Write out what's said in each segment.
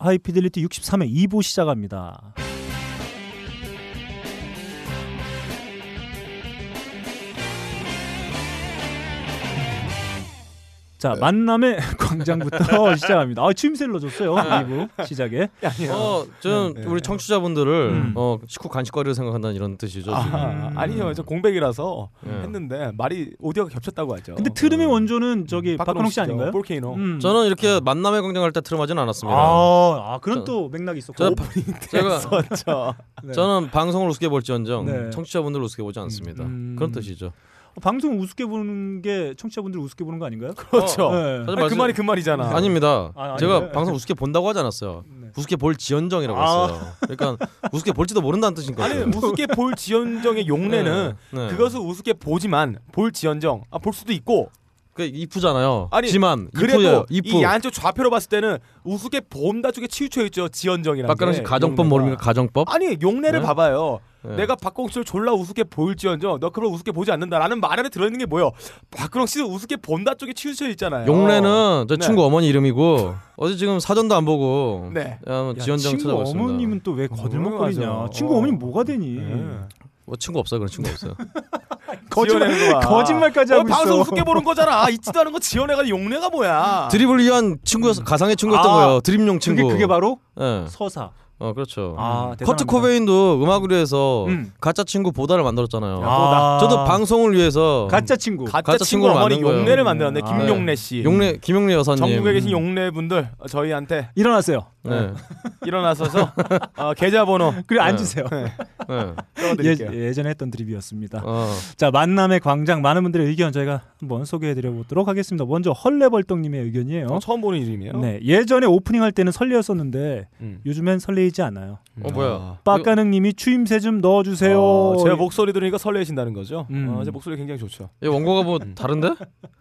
하이피델리티 63회 2부 시작합니다. 자 만남의 광장부터 시작합니다. 아 추임새를 넣어줬어요 2부 시작에. 어, 좀 네. 우리 청취자분들을 음. 어, 식후 간식거리를 생각한다는 이런 뜻이죠. 아, 아니요, 저 공백이라서 예. 했는데 말이 오디오가 겹쳤다고 하죠. 근데 트름의 원조는 저기 박근홍 씨 아닌가요? 볼케이노. 음. 저는 이렇게 만남의 광장 할 때 트름하진 않았습니다. 아, 아 그런 저- 또 맥락이 있었고. 저- 제가. 네. 저는 방송을 우습게 볼지언정 네. 청취자분들을 우습게 보지 않습니다. 음. 그런 뜻이죠. 어, 방송 우습게 보는 게 청취자분들 우습게 보는 거 아닌가요? 그렇죠. 네. 사실 아니, 그 말이 그 말이잖아. 아닙니다. 아, 제가? 방송 우습게 본다고 하지 않았어요. 네. 우습게 볼 지연정이라고 아. 했어요. 그러니까 우습게 볼지도 모른다는 뜻인 거죠. 아니 우습게 볼 지연정의 용례는 네. 그것을 우습게 보지만 볼 지연정 아, 볼 수도 있고 그 이쁘잖아요. 아니, 지만 그래도. 이쁘. 이 양쪽 좌표로 봤을 때는 우습게 본다 쪽에 치우쳐 있죠 지연정이라는 박가랑 씨 게, 가정법. 모릅니까? 가정법? 아니 용례를 네? 봐봐요. 네. 내가 박광 씨를 졸라 우습게 보일지언정 너 그걸 우습게 보지 않는다라는 말 안에 들어있는 게 뭐예요? 박근홍 씨도 우습게 본다 쪽에 치우쳐 있잖아요. 용래는 저 네. 친구 어머니 이름이고 어제 지금 사전도 안 보고 네. 야, 지연정 친구 찾아봤습니다. 어머님은 또 왜 거들먹거리냐? 맞아. 친구 어. 어머님 뭐가 되니? 네. 뭐 친구 없어요. 그런 친구 없어요. 거짓말. 거짓말까지 어, 하고 방송 있어. 우습게 보는 거잖아. 있지도 않은 거 지어내가 용례가 뭐야? 드립을 위한 친구였 가상의 친구였던 아, 거예요. 드립용 친구. 그게 그게 바로 예. 서사. 어 그렇죠. 아, 커트 대단합니다. 코베인도 음악을 위해서 음. 가짜 친구 보다를 만들었잖아요. 아. 저도 방송을 위해서 가짜 친구. 가짜, 가짜 친구 어머니. 용례를 만들었네. 아, 김용래 씨. 용래 김용래 여사님. 전국에 계신 용례 분들 어, 저희한테 일어나세요. 네. 일어나서서 어, 계좌번호 그리고 네. 앉으세요. 네. 써드릴게요. 예, 예전에 했던 드립이었습니다. 어. 자 만남의 광장 많은 분들의 의견 저희가 한번 소개해드려 보도록 하겠습니다. 먼저 헐레벌떡님의 의견이에요. 어, 처음 보는 이름이에요. 네 예전에 오프닝 할 때는 설레었었는데 음. 요즘엔 설레이지 않아요. 어 뭐야? 빡가능님이 추임새 좀 넣어주세요. 어, 제 목소리 들으니까 설레신다는 거죠. 음. 어, 제 목소리 굉장히 좋죠. 이 원고가 뭐 다른데?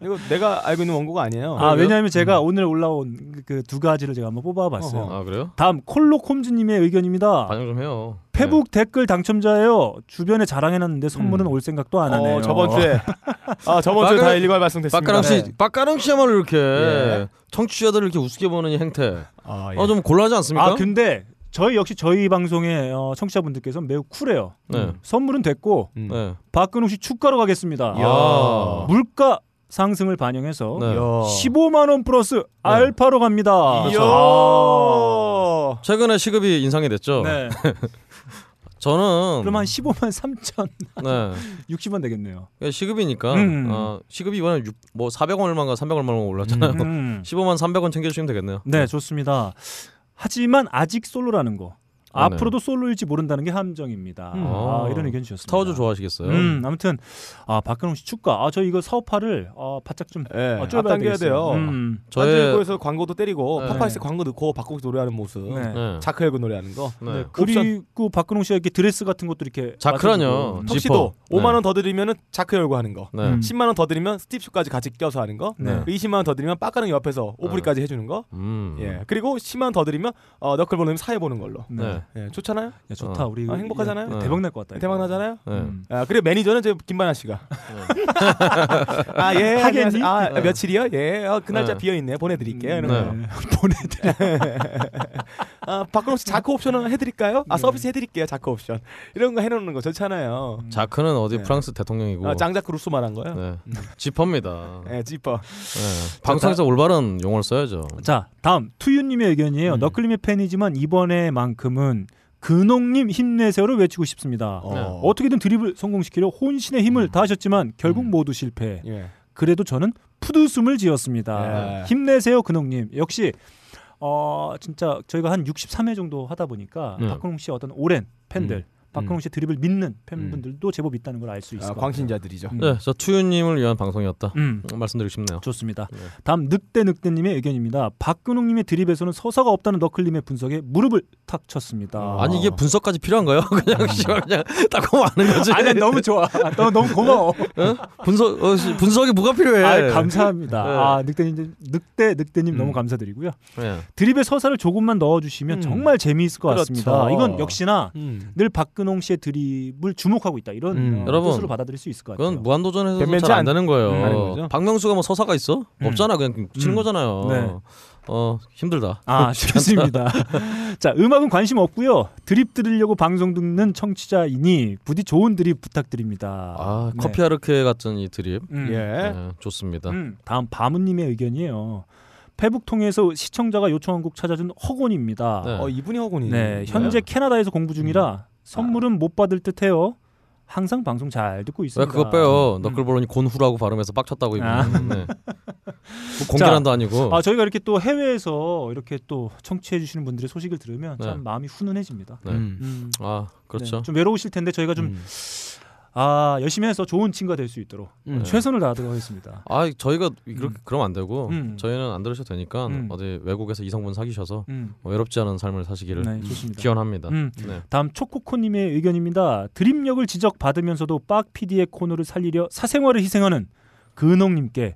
이거 내가 알고 있는 원고가 아니에요. 아 그래요? 왜냐하면 제가 오늘 올라온 그 두 가지를 제가 한번 뽑아봤어요. 어허. 아 그래요? 다음 콜록홈즈님의 의견입니다. 반영 좀 해요. 페북 댓글 당첨자예요. 주변에 자랑해놨는데 선물은 음. 올 생각도 안 하네요. 어, 저번 주에 아 저번 주에 다 일괄 발송됐습니다. 빡가랑 씨, 네. 빡가랑 씨야말로 이렇게 예. 청취자들을 이렇게 우습게 보는 이 행태. 아, 예. 어 좀 곤란하지 않습니까? 아 근데 저희 역시 저희 방송의 어, 청취자분들께서 매우 쿨해요. 네. 선물은 됐고 음. 네. 박근홍 씨 축가로 가겠습니다. 이야. 물가 상승을 반영해서 네. 이야. 15만 원 플러스 알파로 갑니다. 최근에 시급이 인상이 됐죠. 네. 저는 그럼 한 15만 3천 네. 60원 되겠네요. 그게 시급이니까 음. 어, 시급이 이번에 6, 뭐 400원 얼마인가 300원 얼마가 올랐잖아요. 음. 15만 300원 챙겨주시면 되겠네요. 네, 좋습니다. 하지만 아직 솔로라는 거. 아, 네. 앞으로도 솔로일지 모른다는 게 함정입니다. 음. 아, 아. 이런 의견 주셨습니다. 스타워즈 좋아하시겠어요? 음, 아무튼 아 박근홍 씨 축가. 아 저 이거 사업화를 어, 바짝 좀 쪼여봐야 앞당겨야 되겠어요. 돼요. 음. 저의 저의 광고도 때리고 네. 파파이스 광고 넣고 박국수 노래하는 모습, 네. 네. 자크 열고 노래하는 거, 네. 네, 그리고 박근홍 씨가 이렇게 드레스 같은 것도 이렇게 자크라뇨. 턱시도 지퍼. 5만 원 더 드리면은 자크 열고 하는 거, 네. 음. 10만 원 더 드리면 스트립쇼까지 같이 껴서 하는 거, 네. 20만 원 더 드리면 빡가는 옆에서 오브리까지 해주는 거, 음. 예 그리고 10만 원 더 드리면 어, 너클볼님 사회 보는 걸로, 네. 네. 예 좋잖아요, 야, 좋다. 어. 우리 아, 행복하잖아요? 야, 네. 대박 날 것 같다. 대박 나잖아요. 네. 음. 아 그리고 매니저는 저 김반야 씨가 하겠니? 아예 안녕하세요. 아 네. 며칠이요? 예 어, 그 날짜 네. 비어 있네 보내드릴게요. 네. 이러면. 보내드려. 아 박근홍 씨 자크 옵션은 해드릴까요? 아 네. 서비스 해드릴게요 자크 옵션 이런 거 해놓는 거 좋잖아요. 자크는 어디 네. 프랑스 대통령이고 아, 짱자크 루소 말한 거요? 네. 지퍼입니다. 예, 지퍼. 네. 방송에서 올바른 용어를 써야죠. 자, 다음 투유님의 의견이에요. 음. 너클림의 팬이지만 이번에만큼은 근홍님 힘내세요를 외치고 싶습니다. 어. 네. 어떻게든 드립을 성공시키려 혼신의 힘을 음. 다하셨지만 결국 음. 모두 실패. 예. 그래도 저는 푸드숨을 지었습니다. 예. 힘내세요, 근홍님. 역시 어 진짜 저희가 한 63회 정도 하다 보니까 네. 박근홍 씨의 어떤 오랜 팬들, 음. 박근홍 씨의 드립을 믿는 팬분들도 제법 있다는 걸 알 수 있을 아, 것 같아요. 광신자들이죠. 음. 네, 저 투유님을 위한 방송이었다. 음. 말씀드리고 싶네요. 좋습니다. 네. 다음 늑대 늑대님의 의견입니다. 박근홍님의 드립에서는 서사가 없다는 너클님의 분석에 무릎을 탁 쳤습니다. 아. 아니 이게 분석까지 필요한가요? 그냥 씨발 그냥 딱 하면 아는 거지. 아니 너무 좋아. 너 너무 고마워. 어? 분석 어, 씨, 분석이 뭐가 필요해? 아, 감사합니다. 네. 아 늑대님 늑대 늑대님 음. 너무 감사드리고요. 네. 드립의 서사를 조금만 넣어주시면 음. 정말 재미있을 것 그렇죠. 같습니다. 이건 역시나 음. 늘박 근홍 씨의 드립을 주목하고 있다 이런 음. 어, 여러분, 뜻으로 받아들일 수 있을 것 같아요. 그건 무한도전에서 변변치 잘안 않- 되는 음, 거예요. 거죠. 박명수가 뭐 서사가 있어? 음. 없잖아. 그냥 치는 음. 거잖아요. 네. 어 힘들다. 아 좋습니다. 자 음악은 관심 없고요. 드립 들으려고 방송 듣는 청취자이니 부디 좋은 드립 부탁드립니다. 아 네. 커피 아르케 같은 이 드립 음. 예. 네, 좋습니다. 음, 다음 바무님의 의견이에요. 페북 통해서 시청자가 요청한 곡 찾아준 허곤입니다. 네. 어 이분이 허군이. 네, 현재 캐나다에서 공부 중이라 음. 선물은 못 받을 듯해요. 항상 방송 잘 듣고 왜 있습니다. 그거 빼요? 음. 너클볼러니 곤후라고 발음해서 빡쳤다고 이분. 아. 네. 뭐 공개란도 아니고. 아 저희가 이렇게 또 해외에서 이렇게 또 청취해 주시는 분들의 소식을 들으면 네. 참 마음이 훈훈해집니다. 네. 음. 음, 아 그렇죠. 네, 좀 외로우실 텐데 저희가 좀 음. 아, 열심히 해서 좋은 친구가 될 수 있도록 음. 최선을 다하도록 하겠습니다. 아 저희가 그렇게 음. 그러면 안 되고 음. 저희는 안 들으셔도 되니까 음. 어디 외국에서 이성분 사귀셔서 음, 뭐 외롭지 않은 삶을 사시기를 네. 기원합니다. 음, 네. 다음 초코코님의 의견입니다. 드립력을 지적받으면서도 빡 PD의 코너를 살리려 사생활을 희생하는 근홍님께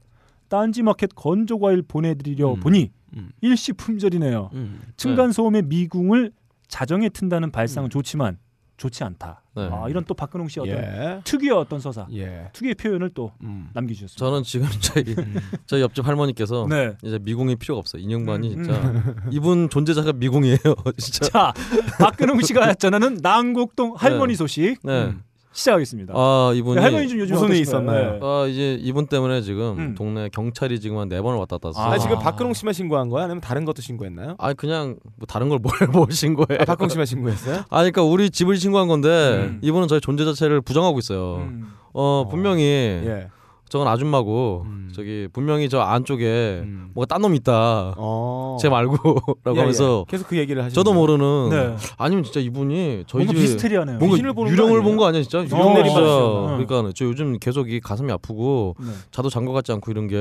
딴지마켓 건조과일 보내드리려 음. 보니 음. 일시 품절이네요. 음. 층간 소음의 미궁을 자정에 튼다는 발상은 좋지만 좋지 않다. 네. 아, 이런 또 박근홍 씨 어떤 예. 특유의 어떤 서사, 예. 특유의 표현을 또 음. 남겨주셨습니다. 저는 지금 저희 음. 저희 옆집 할머니께서 네. 이제 미궁이 필요가 없어요. 인형반이 음, 진짜 이분 존재자가 미궁이에요. 진짜. 자, 박근홍 씨가 전하는 난곡동 할머니 네. 소식 네. 음, 시작하겠습니다. 아 이분이 네, 할머니 좀 요즘 무슨 어떠신가요? 있었나요? 네. 아 이제 이분 때문에 지금 음. 동네 경찰이 지금 한 네 번을 왔다 갔다 아, 했어요. 지금 아. 박근홍 씨만 신고한 거야? 아니면 다른 것도 신고했나요? 아 그냥 뭐 다른 걸뭘 보신 거예요. 아, 박근홍 씨만 신고했어요? 아 그러니까 우리 집을 신고한 건데 음. 이분은 저희 존재 자체를 부정하고 있어요. 음. 어 분명히 예. 저건 아줌마고 음. 저기 분명히 저 안쪽에 음. 뭐가 딴 놈 있다. 어. 제 말고라고 예, 예. 하면서 계속 그 얘기를 하시는 저도 모르는 네. 아니면 진짜 이분이 저희 뭔가 집에 미스테리하네요. 뭔가 귀신을 보는 거 유령을? 본 거 아니야 진짜? 유령 유령 내린 진짜. 맛이죠. 그러니까 저 요즘 계속 이 가슴이 아프고 네. 자도 잔 것 같지 않고 이런 게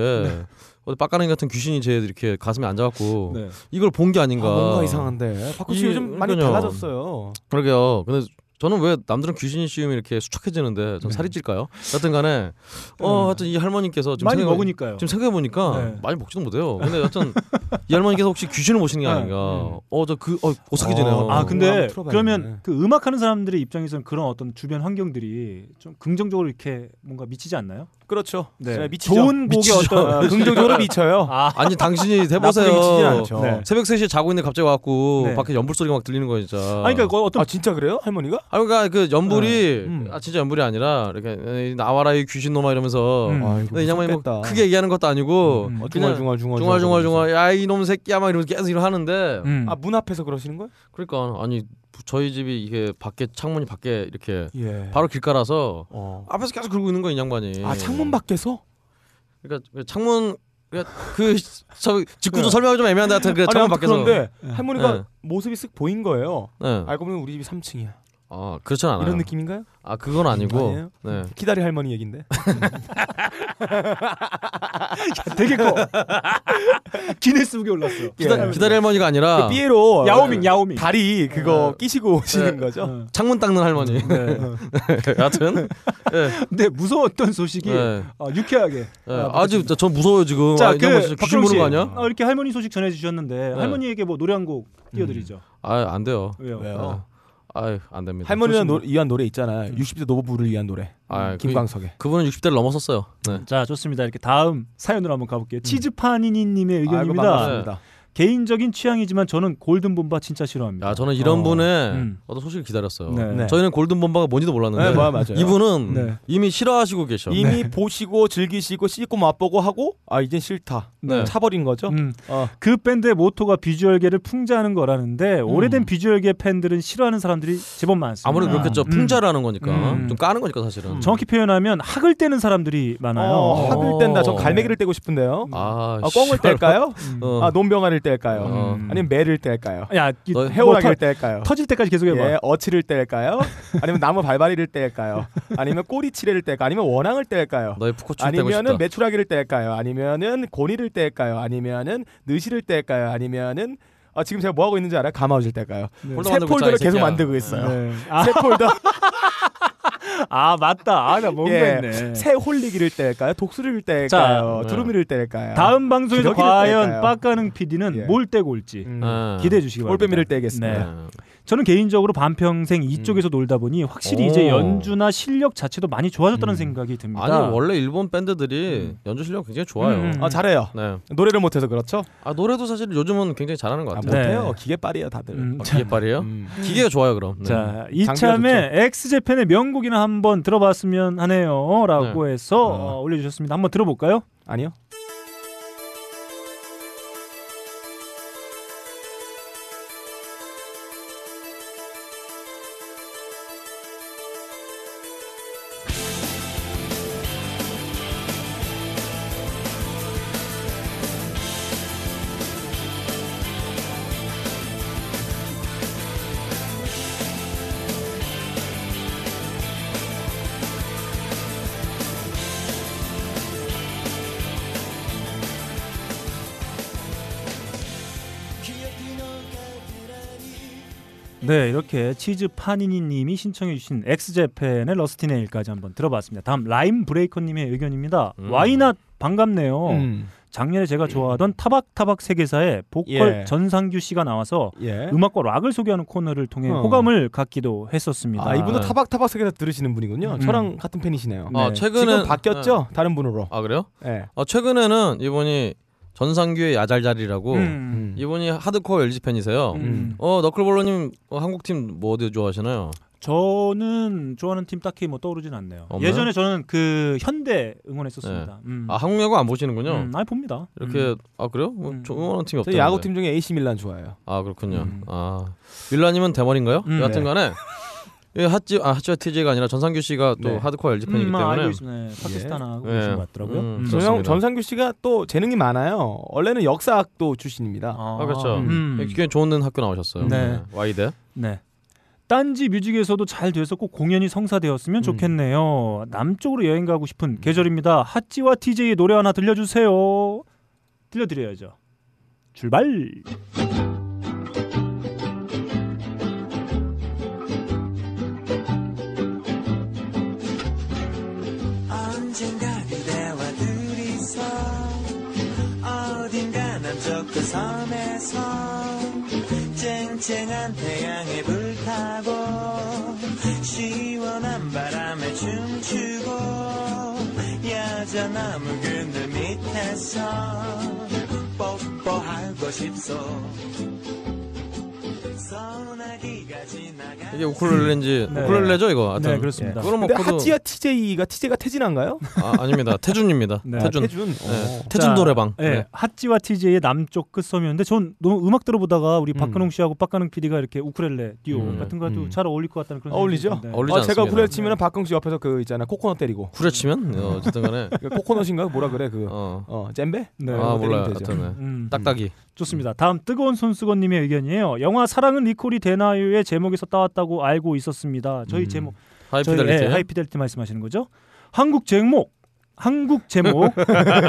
어디 빡가는 같은 귀신이 제 이렇게 가슴에 앉아갖고 네. 이걸 본 게 아, 아닌가. 뭔가 이상한데. 박근홍 씨 이- 요즘 많이 그러니까요. 달라졌어요. 그러게요. 근데 저는 왜 남들은 귀신이 씌우면 이렇게 수척해지는데 전 네. 살이 찔까요? 여튼 간에 어 음. 하여튼 이 할머니께서 지금 많이 생각, 먹으니까요. 지금 생각해 보니까 네. 많이 먹지도 못해요. 근데 여튼 이 할머니께서 혹시 귀신을 보시는 게 네. 아닌가. 음. 어저 그어 오싹해지네요. 어, 아 근데. 그러면 그 음악하는 사람들의 입장에서는 그런 어떤 주변 환경들이 좀 긍정적으로 이렇게 뭔가 미치지 않나요? 그렇죠. 네. 네, 미치죠. 좋은 곡의 미치죠. 어떤 아, 긍정적으로 미쳐요. 아, 아니 당신이 해보세요. 네. 새벽 3시에 자고 있는데 갑자기 와갖고 네. 밖에 연불 소리가 막 들리는 거예요 진짜. 아니 그러니까 그 어떤 아 진짜 그래요? 할머니가? 아, 그러니까 그 연불이 네. 음. 아 진짜 연불이 아니라 이렇게 나와라 이 귀신 놈아 이러면서 음. 아이고, 근데 이 양반이 뭐. 크게 얘기하는 것도 아니고 음. 어, 그냥 중얼 중얼 중얼 중얼 중얼 중얼 야 이놈 새끼야 막 이러면서 계속 이러 하는데 음. 아문 앞에서 그러시는 거예요? 그러니까 아니 저희 집이 이게 밖에 창문이 밖에 이렇게 예. 바로 길가라서 어. 앞에서 계속 긁고 있는 거야 이 양반이. 아 창문 밖에서? 그러니까 그 창문 그저 직구도 네. 설명이 좀 애매한데 하여튼 그 창문 밖에서. 그런데 네. 할머니가 네. 모습이 쓱 보인 거예요. 네. 알고 보면 우리 집이 3층이야. 아 그렇진 않아요. 이런 느낌인가요? 아 그건 아니고. 아니에요? 네. 기다리 할머니 얘긴데. 되게 커. 기네스북에 올랐어. 기다, 예. 기다리 할머니가 아니라 그 삐에로 야오밍 야오밍. 다리 그거 네. 끼시고 오시는 네. 거죠? 어. 창문 닦는 할머니. 네. 여하튼 예. 근데 무서웠던 소식이 네. 아, 유쾌하게. 예. 아, 아직 전 무서워요 지금. 자, 아, 그 박근홍 보는 씨. 거 아니야? 아, 이렇게 할머니 소식 전해주셨는데 할머니에게 뭐 노래 한 곡 띄워드리죠. 아안 돼요. 왜요? 왜요? 아안 됩니다. 할머니를. 노, 위한 노래 있잖아요. 음. 60대 노부부를 위한 노래. 아, 그- 김광석의. 그 분은 60대를 넘었었어요. 네. 자 좋습니다. 이렇게 다음 사연으로 한번 가볼게요. 치즈파니니님의 아이고 의견입니다. 반갑습니다. 개인적인 취향이지만 저는 골든 봄버 진짜 싫어합니다. 야 저는 이런 어. 분의 음. 어떤 소식을 기다렸어요. 네. 네. 저희는 골든 bom바가 뭔지도 몰랐는데 네. 이분은 네. 이미 싫어하시고 계셔. 이미 보시고 즐기시고 씻고 맛보고 하고 아 이젠 싫다. 네. 차버린 거죠. 음, 어. 그 밴드의 모토가 비주얼계를 풍자하는 거라는데 오래된 비주얼계 팬들은 싫어하는 사람들이 제법 많습니다. 아무래도 그렇겠죠. 음. 풍자라는 거니까 음. 좀 까는 거니까 사실은. 정확히 표현하면 학을 떼는 사람들이 많아요. 어, 학을 뗀다. 전 어. 갈매기를 떼고 싶은데요. 아, 아, 꽁을. 뗄까요? 음. 어. 아 논병아를 뗄까요? 어. 음. 아니면 매를 뗄까요? 야, 뭐 해오라기를 터, 뗄까요? 터질 때까지 계속 해봐. 예, 어치를 뗄까요? 아니면 나무 발바리를 뗄까요? 아니면 꼬리치레를 뗄까요? 아니면 원앙을 뗄까요? 너의 떼고 아니면은. 메추라기를 뗄까요? 아니면은 고니를 뗄까요? 아니면은 느시를 뗄까요? 아니면은 아, 지금 제가 뭐 하고 있는지 알아요? 가마우질 뗄까요? 네. 새 폴더를 계속. 만들고 있어요. 네. 아, 새 폴더, 아, 맞다. 아, 나 뭔가 예. 했네. 새 홀리기를 뗄까요? 독수리를? 자, 두루미를 뗄까요? 다음 방송에서 과연? 빡가능 PD는 예. 뭘 떼고 올지 음, 네. 기대해 주시기 바랍니다. 올빼미를 떼겠습니다. 네. 네. 저는 개인적으로 반평생 이쪽에서 놀다 보니 확실히 오. 이제 연주나 실력 자체도 많이 좋아졌다는 음. 생각이 듭니다. 아니 원래 일본 밴드들이 음. 연주 실력 굉장히 좋아요. 음, 음. 아 잘해요. 네. 노래를 못해서 그렇죠? 아 노래도 사실 요즘은 굉장히 잘하는 것 아, 같아요. 네. 못해요. 기계빨이에요 다들. 음, 어, 자, 기계빨이에요? 음. 기계가 좋아요 그럼. 네. 자 이참에 엑스제팬의 명곡이나 한번 들어봤으면 하네요라고 네. 해서 어. 어, 올려주셨습니다. 한번 들어볼까요? 아니요. 이렇게 치즈 파니니님이 신청해주신 엑스제팬의 러스티네일까지 한번 들어봤습니다. 다음 라임 브레이커님의 의견입니다. 음. 와이낫 반갑네요. 음. 작년에 제가 좋아하던 타박타박 세계사에 보컬 예. 전상규 씨가 나와서 예. 음악과 락을 소개하는 코너를 통해 어. 호감을 갖기도 했었습니다. 아 이분도 네. 타박타박 세계사 들으시는 분이군요. 음. 저랑 같은 팬이시네요. 네. 아 최근에 지금 바뀌었죠? 다른 분으로. 아 그래요? 예. 아 최근에는 이분이 전상규의 야잘자리라고 음. 음. 이분이 하드코어 LG 팬이세요. 음. 어 너클볼러님 어, 한국 팀뭐 어디 좋아하시나요? 저는 좋아하는 팀 딱히 뭐 떠오르진 않네요. 없나요? 예전에 저는 그 현대 응원했었습니다. 음. 아 한국 야구 안 보시는군요. 음, 아니 봅니다. 이렇게 음. 아 그래요? 뭐 음. 저 응원하는 팀이 저 없다는데. 야구 팀 중에 AC 밀란 좋아해요. 아 그렇군요. 음. 아 밀라님은 대머리인가요? 음. 여하튼간에 이 핫지 아 핫지와 TJ가 아니라 전상규 씨가 또 네. 하드코어 LG 팬이기 음, 아, 때문에 알고 있습니다. 네, 파키스탄하고 예. 계신 것 같더라고요. 음, 음. 전상, 전상규 씨가 또 재능이 많아요. 원래는 역사학도 출신입니다. 아, 아 그렇죠. 음. 굉장히 좋은 학교 나오셨어요. 네. 와이대. 네. 딴지 뮤직에서도 잘 돼서 꼭 공연이 성사되었으면 음. 좋겠네요. 남쪽으로 여행 가고 싶은 계절입니다. 핫지와 TJ의 노래 하나 들려주세요. 들려드려야죠. 출발. 섬에서 쨍쨍한 태양에 불타고 시원한 바람에 춤추고 야자나무 그늘 밑에서 뽀뽀하고 싶소 이게 우쿨렐레인지 네. 우쿨렐레죠 이거. 하여튼 네, 그렇습니다. 뭐 근데 코드 핫지와 TJ가 TJ가 태진한가요? 아, 아닙니다. 태준입니다. 네. 태준. 태준. 네. 어. 태준 자, 노래방. 네. 네. 핫지와 TJ의 남쪽 끝섬이었는데 전 너무 음악 들어보다가 우리 음. 박근홍 씨하고 박가능 PD가 이렇게 우쿨렐레 듀오 음. 같은 거도 음. 잘 어울릴 것 같다는 그런 어울리죠? 생각이 드는데. 어울리지 아, 제가 않습니다. 우쿨렐레 치면은 박근홍 씨 옆에서 그 있잖아 코코넛 때리고 우쿨렐레 치면 어, 어쨌든 간에 그 코코넛인가 뭐라 그래 그 어, 어. 잼베? 네. 아 때리면 몰라요. 되죠. 하여튼 네. 음. 딱딱이. 좋습니다. 다음 뜨거운 손수건님의 의견이에요. 영화 사랑은 리콜이 되나요의 제목에서 따왔다고 알고 있었습니다. 저희 음. 제목 High Fidelity. 저희 예, High Fidelity 말씀하시는 거죠? 한국 제목 한국 제목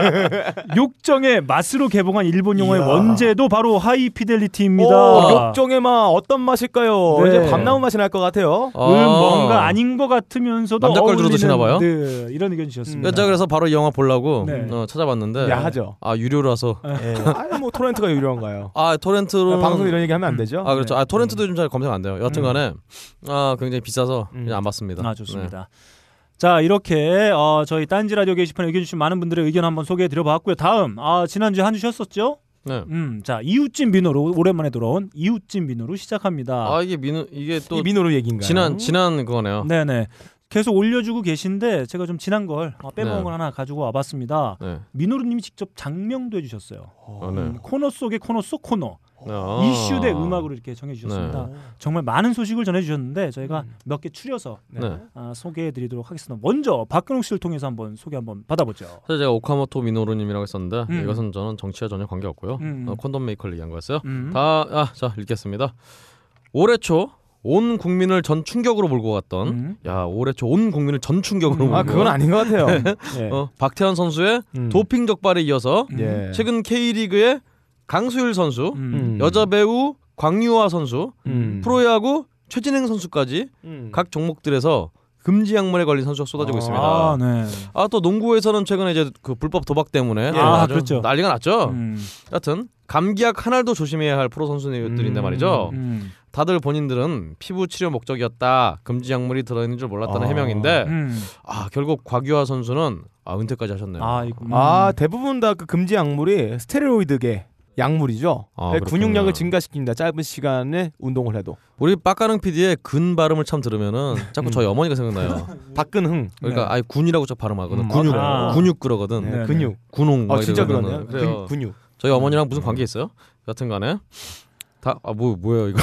욕정의 맛으로 개봉한 일본 영화의 이야. 원제도 바로 하이피델리티입니다. 오, 욕정의 맛 어떤 맛일까요? 네. 이제 밤나무 맛이 날 것 같아요. 아. 음, 뭔가 아닌 것 같으면서도 남자 걸 주로 어울리는 드시나 봐요? 네, 이런 의견 주셨습니다. 여자 그래서 바로 이 영화 보려고 네. 어, 찾아봤는데 야하죠. 아 유료라서 예. 아니 뭐 토렌트가 유료한가요? 아 토렌트로 방송 이런 얘기 하면 안 되죠? 아 그렇죠. 네. 아 토렌트도 요즘 잘 검색 안 돼요. 여하튼간에 아 굉장히 비싸서 음. 그냥 안 봤습니다. 아 좋습니다. 자 이렇게 어, 저희 딴지 라디오 게시판에 의견 주신 많은 분들의 의견 한번 소개해 드려봤고요. 다음 아, 지난주에 한주 쉬었었죠? 네. 네. 음, 자 이웃집 민호로 오랜만에 돌아온 이웃집 민호로 시작합니다. 아 이게 민우 이게 또이 민호로 얘기인가요? 지난 지난 그거네요. 네네. 계속 올려주고 계신데 제가 좀 지난 걸 어, 빼먹은 네. 걸 하나 가지고 와봤습니다. 네. 민호루님이 직접 장명도 해주셨어요. 아, 네. 음, 코너 속의 코너 속 코너 아. 이슈 대 음악으로 이렇게 정해주셨습니다. 네. 정말 많은 소식을 전해주셨는데 저희가 음. 몇개 추려서 네. 아, 소개해드리도록 하겠습니다. 먼저 박근홍 씨를 통해서 한번 소개 한번 받아보죠. 사실 제가 오카모토 미노루님이라고 했었는데 음. 이것은 저는 정치와 전혀 관계 없고요. 음. 어, 콘돔 메이커를 얘기한 거였어요. 음. 다아자 읽겠습니다. 올해 초온 국민을 전 충격으로 몰고 갔던 음. 야 올해 초 온 국민을 전 충격으로 음. 몰고 아 그건 아닌 것 같아요. 예. 어, 박태환 선수의 음. 도핑 적발에 이어서 음. 예. 최근 K리그의 강수일 선수, 음. 여자 배우 광유화 선수, 음. 프로야구 최진행 선수까지 음. 각 종목들에서 금지 약물에 걸린 선수가 쏟아지고 아, 있습니다. 아, 네. 아 또 농구에서는 최근에 이제 그 불법 도박 때문에 아, 아주 그렇죠. 난리가 났죠. 음. 하여튼 감기약 하나도 조심해야 할 프로 선수들인데 음. 말이죠. 음. 다들 본인들은 피부 치료 목적이었다. 금지 약물이 들어있는 줄 몰랐다는 아. 해명인데 음. 아 결국 곽유아 선수는 아, 은퇴까지 하셨네요. 아, 이거, 음. 아 대부분 다 그 금지 약물이 스테로이드계 약물이죠. 아, 네. 근육량을 증가시킵니다. 짧은 시간에 운동을 해도. 우리 빡가능 PD의 근 발음을 참 들으면은 자꾸 저희 어머니가 생각나요. 박근흥. 그러니까 아예 군이라고 저 발음하거든. 음, 근육 아. 근육 그러거든. 네, 네, 근육. 군홍 아막 진짜. 그러네요. 그래요. 근, 근육. 저희 어머니랑 무슨 관계 있어요? 여튼간에 다아뭐 뭐예요 이거?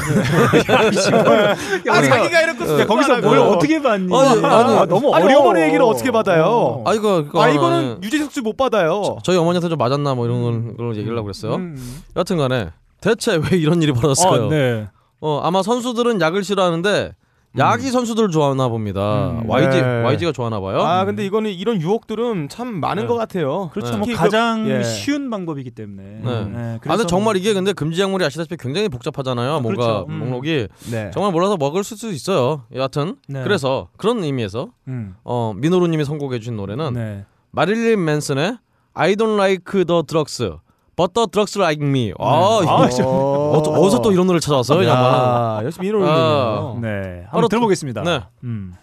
아 자기가 이렇게 야, 거기서 뭘 어떻게 봤니? 아니, 아니, 아, 너무 아니, 어려워. 어머니 얘기를 어떻게 받아요? 어. 아 이거 이거 아 하나- 이거는 유재석 씨 못 받아요. 저희 어머니한테 좀 맞았나 뭐 이런 걸, 걸 얘기를 하고 그랬어요. 음. 여튼간에 대체 왜 이런 일이 벌어졌어요? 아, 네. 어 아마 선수들은 약을 싫어하는데 약이 선수들을 좋아하나 봅니다. 음. YG 네. YG가 좋아하나 봐요. 아 근데 이거는 이런 유혹들은 참 많은 네. 것 같아요. 그렇죠. 네. 뭐 특히 가장 그- 예. 쉬운 방법이기 때문에. 네. 네, 아 그래서 근데 정말 뭐- 이게 근데 금지 약물이 아시다시피 굉장히 복잡하잖아요. 뭔가 그렇죠. 음. 목록이 네. 정말 몰라서 먹을 수도 있어요. 여하튼 네. 그래서 그런 의미에서 음. 어 민호루님이 선곡해 주신 노래는 네. 마릴린 맨슨의 I don't like the drugs, the drugs like me. 아, 네. 이거 아, 어... 어, 어디서 또 이런 노래 를 찾아왔어요, 이 양반. 야, 역시 민호님이에요. 네. 바로 한번 들어보겠습니다. 네. 음.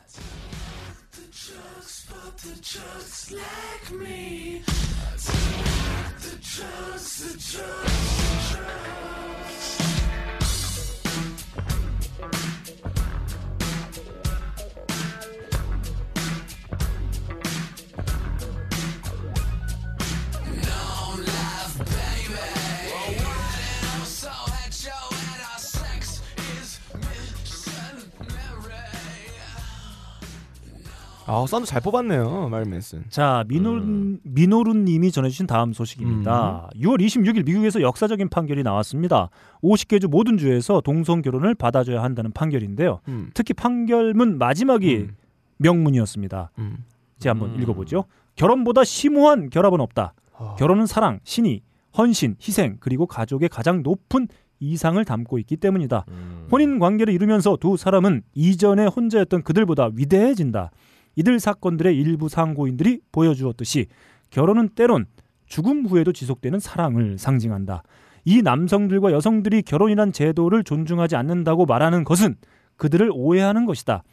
아 사운드 잘 뽑았네요, 마릴린 맨슨. 자, 민호 음. 민호룬 님이 전해 주신 다음 소식입니다. 6월 26일 미국에서 역사적인 판결이 나왔습니다. 50개 주 모든 주에서 동성 결혼을 받아줘야 한다는 판결인데요. 음. 특히 판결문 마지막이 음. 명문이었습니다. 음. 제가 한번 음. 읽어 보죠. 결혼보다 심오한 결합은 없다. 어. 결혼은 사랑, 신의, 헌신, 희생 그리고 가족의 가장 높은 이상을 담고 있기 때문이다. 음. 혼인 관계를 이루면서 두 사람은 이전에 혼자였던 그들보다 위대해진다. 이들 사건들의 일부 상고인들이 보여주었듯이 결혼은 때론 죽음 후에도 지속되는 사랑을 상징한다. 이 남성들과 여성들이 결혼이란 제도를 존중하지 않는다고 말하는 것은 그들을 오해하는 것이다.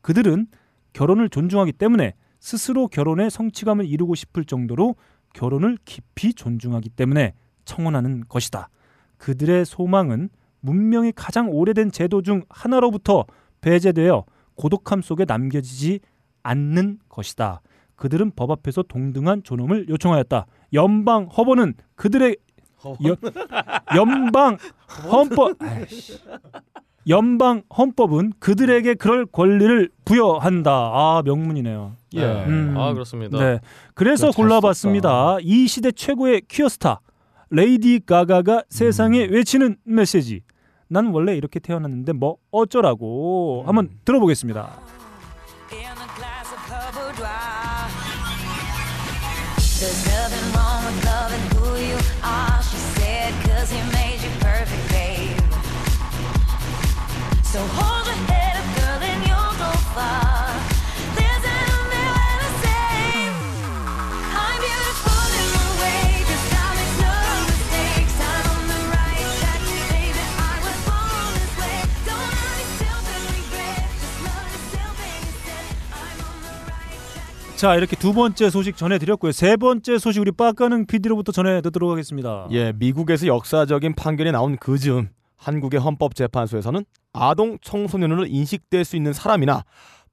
그들은 결혼을 존중하기 때문에 스스로 결혼의 성취감을 이루고 싶을 정도로 결혼을 깊이 존중하기 때문에 청혼하는 것이다. 그들의 소망은 문명이 가장 오래된 제도 중 하나로부터 배제되어 고독함 속에 남겨지지 않는 것이다. 그들은 법 앞에서 동등한 존엄을 요청하였다. 연방 헌법은 그들의 여- 연방 헌법 아이씨. 연방 헌법은 그들에게 그럴 권리를 부여한다. 아 명문이네요. 예. 음. 아 그렇습니다. 네. 그래서 골라봤습니다. 이 시대 최고의 퀴어스타 레이디 가가가 세상에 외치는 메시지. 난 원래 이렇게 태어났는데 뭐 어쩌라고 한번 들어보겠습니다. There's nothing wrong with loving who you are, she said, cause he made you perfect, babe. So hold your head up, girl, and you'll go far. 자 이렇게 두 번째 소식 전해드렸고요. 세 번째 소식 우리 빡가는 PD로부터 전해드리도록 하겠습니다. 예, 미국에서 역사적인 판결이 나온 그 즈음 한국의 헌법재판소에서는 아동 청소년으로 인식될 수 있는 사람이나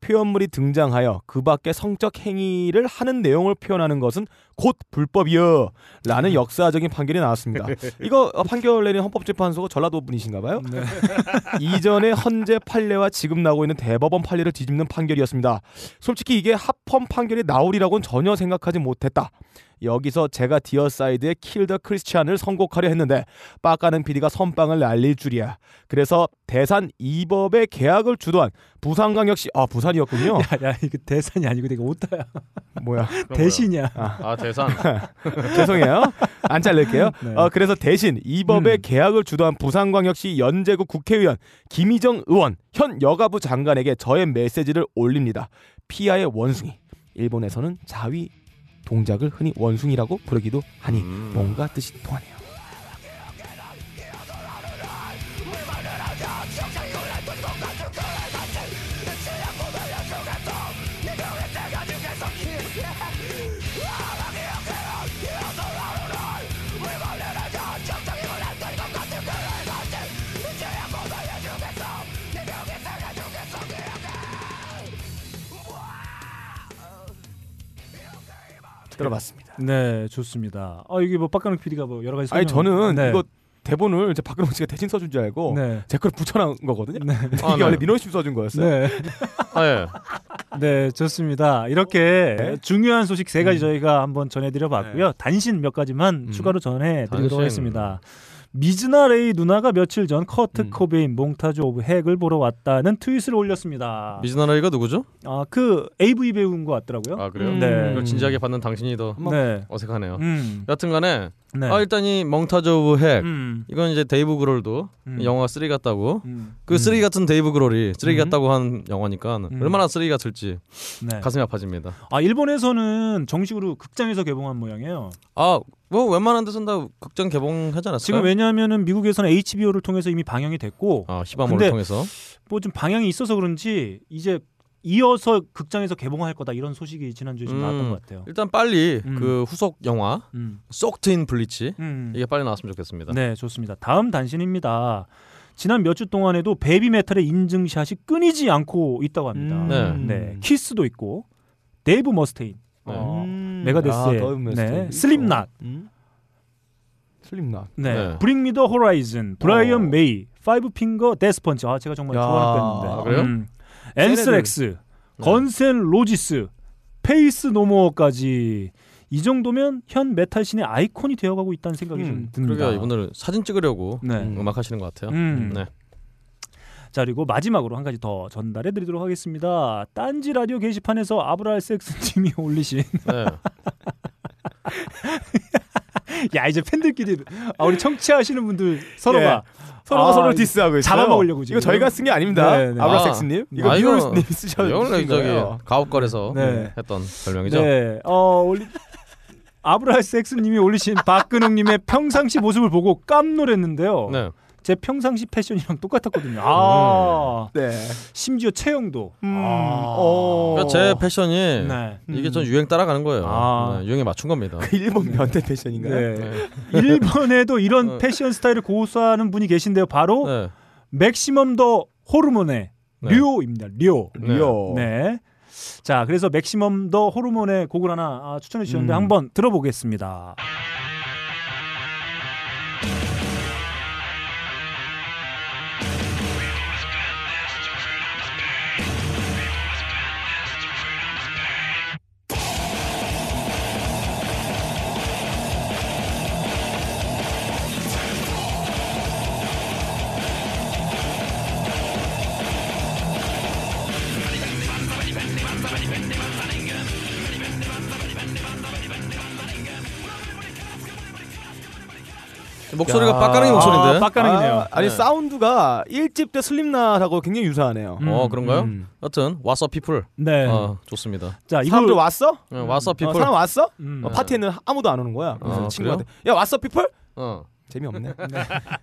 표현물이 등장하여 그 밖에 성적 행위를 하는 내용을 표현하는 것은 곧 불법이여 라는 역사적인 판결이 나왔습니다. 이거 어, 판결 내린 헌법재판소가 전라도 분이신가 봐요. 네. 이전에 헌재 판례와 지금 나오고 있는 대법원 판례를 뒤집는 판결이었습니다. 솔직히 이게 합헌 판결이 나오리라고는 전혀 생각하지 못했다. 여기서 제가 Deicide의 Kill the Christian을 선곡하려 했는데 빡가는 PD가 선빵을 날릴 줄이야. 그래서 대산 이법의 계약을 주도한 부산광역시 아 부산이었군요. 야, 야 이거 대산이 아니고 되게 오타야. 뭐야 대신이야. 아 대산. 죄송해요. 안 잘릴게요. 네. 어, 그래서 대신 이법의 음. 계약을 주도한 부산광역시 연제구 국회의원 김희정 의원 현 여가부 장관에게 저의 메시지를 올립니다. 피아의 원숭이. 일본에서는 자위 동작을 흔히 원숭이라고 부르기도 하니 음. 뭔가 뜻이 통하네요. 들어봤습니다. 네, 좋습니다. 아 이게 뭐 박가능 PD가 뭐 여러 가지 아니 저는 네. 이거 대본을 이제 박근홍 씨가 대신 써준 줄 알고 네. 제걸 붙여놓은 거거든요. 네. 이게 아, 네. 원래 민호 씨 써준 거였어요. 네. 아, 예. 네, 좋습니다. 이렇게 네. 중요한 소식 세 가지 음. 저희가 한번 전해드려 봤고요. 단신 몇 가지만 음. 추가로 전해드리도록 단신. 하겠습니다. 미즈나 레이 누나가 며칠 전 커트 음. 코베인 Montage of Heck을 보러 왔다는 트윗을 올렸습니다. 미즈나라이가 누구죠? 아, 그 AV 배우인 것 같더라고요. 아 그래요? 음. 네. 이걸 진지하게 받는 당신이 더 네. 어색하네요. 음. 여튼간에 네. 아 일단 이 Montage of Heck 음. 이건 이제 데이브 그롤도 음. 영화가 쓰레기 같다고 음. 그 쓰레기 같은 데이브 그롤이 쓰레기 음. 같다고 한 영화니까 음. 얼마나 쓰레기 같을지 네. 가슴이 아파집니다. 아, 일본에서는 정식으로 극장에서 개봉한 모양이에요. 아뭐 웬만한 데선 다 극장 개봉하지 않았어요? 지금 왜냐하면은 미국에서는 HBO를 통해서 이미 방영이 됐고 아 히바모를 통해서 뭐 좀 방향이 있어서 그런지 이제 이어서 극장에서 개봉할 거다 이런 소식이 지난주에 좀 음. 나왔던 것 같아요. 일단 빨리 음. 그 후속 영화 음. Soaked in Bleach 음. 이게 빨리 나왔으면 좋겠습니다. 네, 좋습니다. 다음 단신입니다. 지난 몇 주 동안에도 Babymetal의 인증샷이 끊이지 않고 있다고 합니다. 음. 네, KISS도 있고 데이브 머스테인, 네. 어, 음. Megadeth의 아, 네. Slipknot, 음? Slipknot. 네, 네. Bring Me the Horizon, 브라이언 어. 메이, Five Finger Death Punch. 아, 제가 정말 야. 좋아하는 밴드인데. 아, 그래요? 음. Anthrax, 네. Guns N' Roses, Faith No More까지 이 정도면 현 메탈 scene의 아이콘이 되어가고 있다는 생각이 음, 좀 듭니다. 그러게요. 오늘 사진 찍으려고 네. 음. 음악 하시는 것 같아요. 음. 네. 자 그리고 마지막으로 한 가지 더 전달해 드리도록 하겠습니다. 딴지 라디오 게시판에서 아브랄 섹스님이 올리신 네. 야 이제 팬들끼리 아 우리 청취하시는 분들 서로가 서로가 아, 서로 디스하고 있어요. 잡아먹으려고 지금. 이거 저희가 쓴 게 아닙니다. 네, 네. 아브라섹스님. 이거 아, 이거- 님 쓰셔 이거는 주신 저기 거예요. 가옥걸에서 네. 했던 별명이죠. 네, 어 올리 아브랄 섹스님이 올리신 박근홍님의 평상시 모습을 보고 깜놀했는데요. 네. 제 평상시 패션이랑 똑같았거든요. 아 네. 심지어 체형도. 음. 아. 어. 그러니까 제 패션이 네. 이게 음. 전 유행 따라가는 거예요. 아. 네, 유행에 맞춘 겁니다. 그 일본 면대 패션인가요? 네. 네. 일본에도 이런 어. 패션 스타일을 고수하는 분이 계신데요. 바로 네. Maximum the Hormone의 네. 류입니다. 류. 네. 리오. 네. 자, 그래서 Maximum the Hormone의 곡을 하나 아, 추천해 주셨는데 음. 한번 들어보겠습니다. 목소리가 야. 빡가능이 목소리인데. 아, 빡가능이네요. 아, 아니 네. 사운드가 1집 때 슬림낫하고 굉장히 유사하네요. 음. 어 그런가요? 음. 여튼 What's Up People. 네. 어 좋습니다. 자, 사람들 왔어? 어, What's Up 어, People. 사람 왔어? 음. 어, 파티에는 아무도 안 오는 거야. 그래서 어, 친구한테 야 왔어 people? 어. 재미없네.